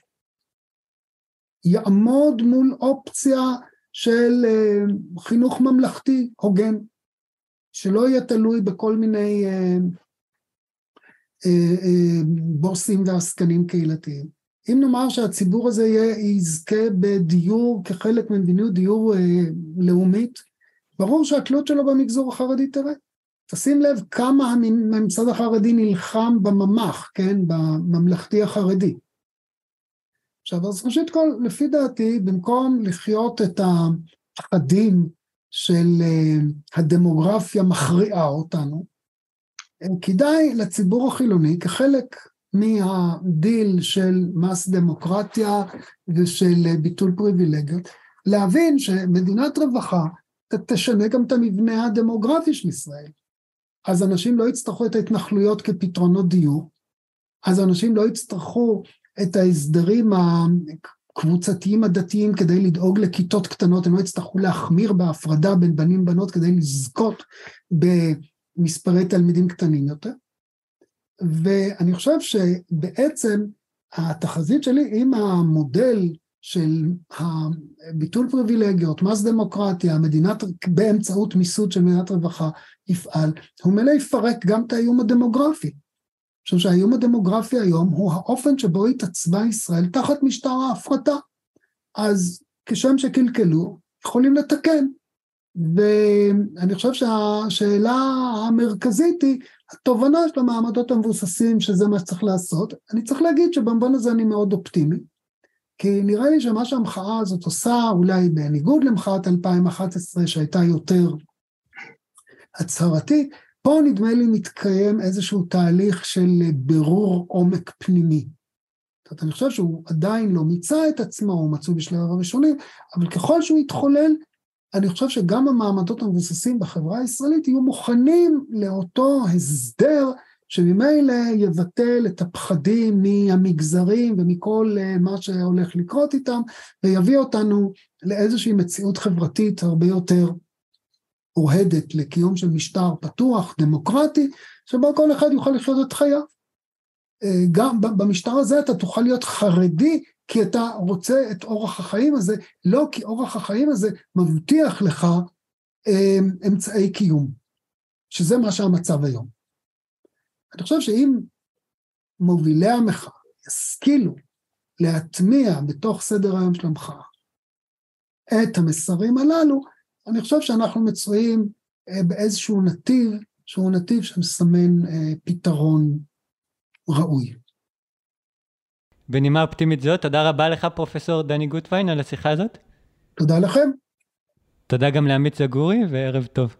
יעמוד מול אופציה של אה, חינוך ממלכתי הוגן, שלא יהיה תלוי בכל מיני אה, בוסים ועסקנים קהילתיים. אם נאמר שהציבור הזה יזכה בדיור כחלק ממדיניות דיור לאומית, ברור שהתלות שלו במגזור החרדי תראה. תשים לב כמה הממסד החרדי נלחם בממ"ח, כן, בממלכתי החרדי. עכשיו, אז ראשית כל, לפי דעתי, במקום לחיות את הפחדים של אה, הדמוגרפיה מכריעה אותנו, אה, כדאי לציבור החילוני, כחלק מהדיל של מס דמוקרטיה ושל ביטול פריבילגיות, להבין שמדינת רווחה תשנה גם את המבנה הדמוגרפי של ישראל. אז אנשים לא יצטרכו את ההתנחלויות כפתרונות דיור, אז אנשים לא יצטרכו את ההסדרים הקבוצתיים הדתיים כדי לדאוג לכיתות קטנות, הם לא יצטרכו להחמיר בהפרדה בין בנים בנות כדי לזכות במספרי תלמידים קטנים יותר. ואני חושב שבעצם התחזית שלי עם המודל של ביטול פריבילגיות, מס דמוקרטיה, מדינת, באמצעות מיסוד של מדינת רווחה יפעל, הוא מלא יפרק גם את האיום הדמוגרפי. חושב שהאיום הדמוגרפי היום הוא האופן שבו התעצבה ישראל תחת משטר ההפרטה. אז כשם שקלקלו, יכולים לתקן. ואני חושב שהשאלה המרכזית היא התובנה של המעמדות המבוססים שזה מה שצריך לעשות. אני צריך להגיד שבמובן הזה אני מאוד אופטימי, כי נראה לי שמה שהמחאה הזאת עושה, אולי בניגוד למחאת 2011 שהייתה יותר הצהרתית, פה נדמה לי מתקיים איזשהו תהליך של בירור עומק פנימי. זאת אומרת, אני חושב שהוא עדיין לא מיצה את עצמו, הוא מצוי בשלב הראשונים, אבל ככל שהוא יתחולל, אני חושב שגם המעמדות המבוססים בחברה הישראלית יהיו מוכנים לאותו הסדר שממילא יבטל את הפחדים מהמגזרים ומכל אה, מה שהולך לקרות איתם, ויביא אותנו לאיזושהי מציאות חברתית הרבה יותר אוהדת לקיום של משטר פתוח, דמוקרטי, שבו כל אחד יוכל לחיות את חייו. אה, גם במשטר הזה אתה תוכל להיות חרדי כי אתה רוצה את אורח החיים הזה, לא כי אורח החיים הזה מבטיח לך אה, אמצעי קיום, שזה מה שהמצב היום. אני חושב שאם מובילי המחאה ישכילו להטמיע בתוך סדר היום של המחאה את המסרים הללו, אני חושב שאנחנו מצויים אה, באיזשהו נתיב, שהוא נתיב שמסמן אה, פתרון ראוי. בנימה אופטימית זאת, תודה רבה לך פרופסור דני גוטווין על השיחה הזאת. תודה לכם. תודה גם לעמית זגורי וערב טוב.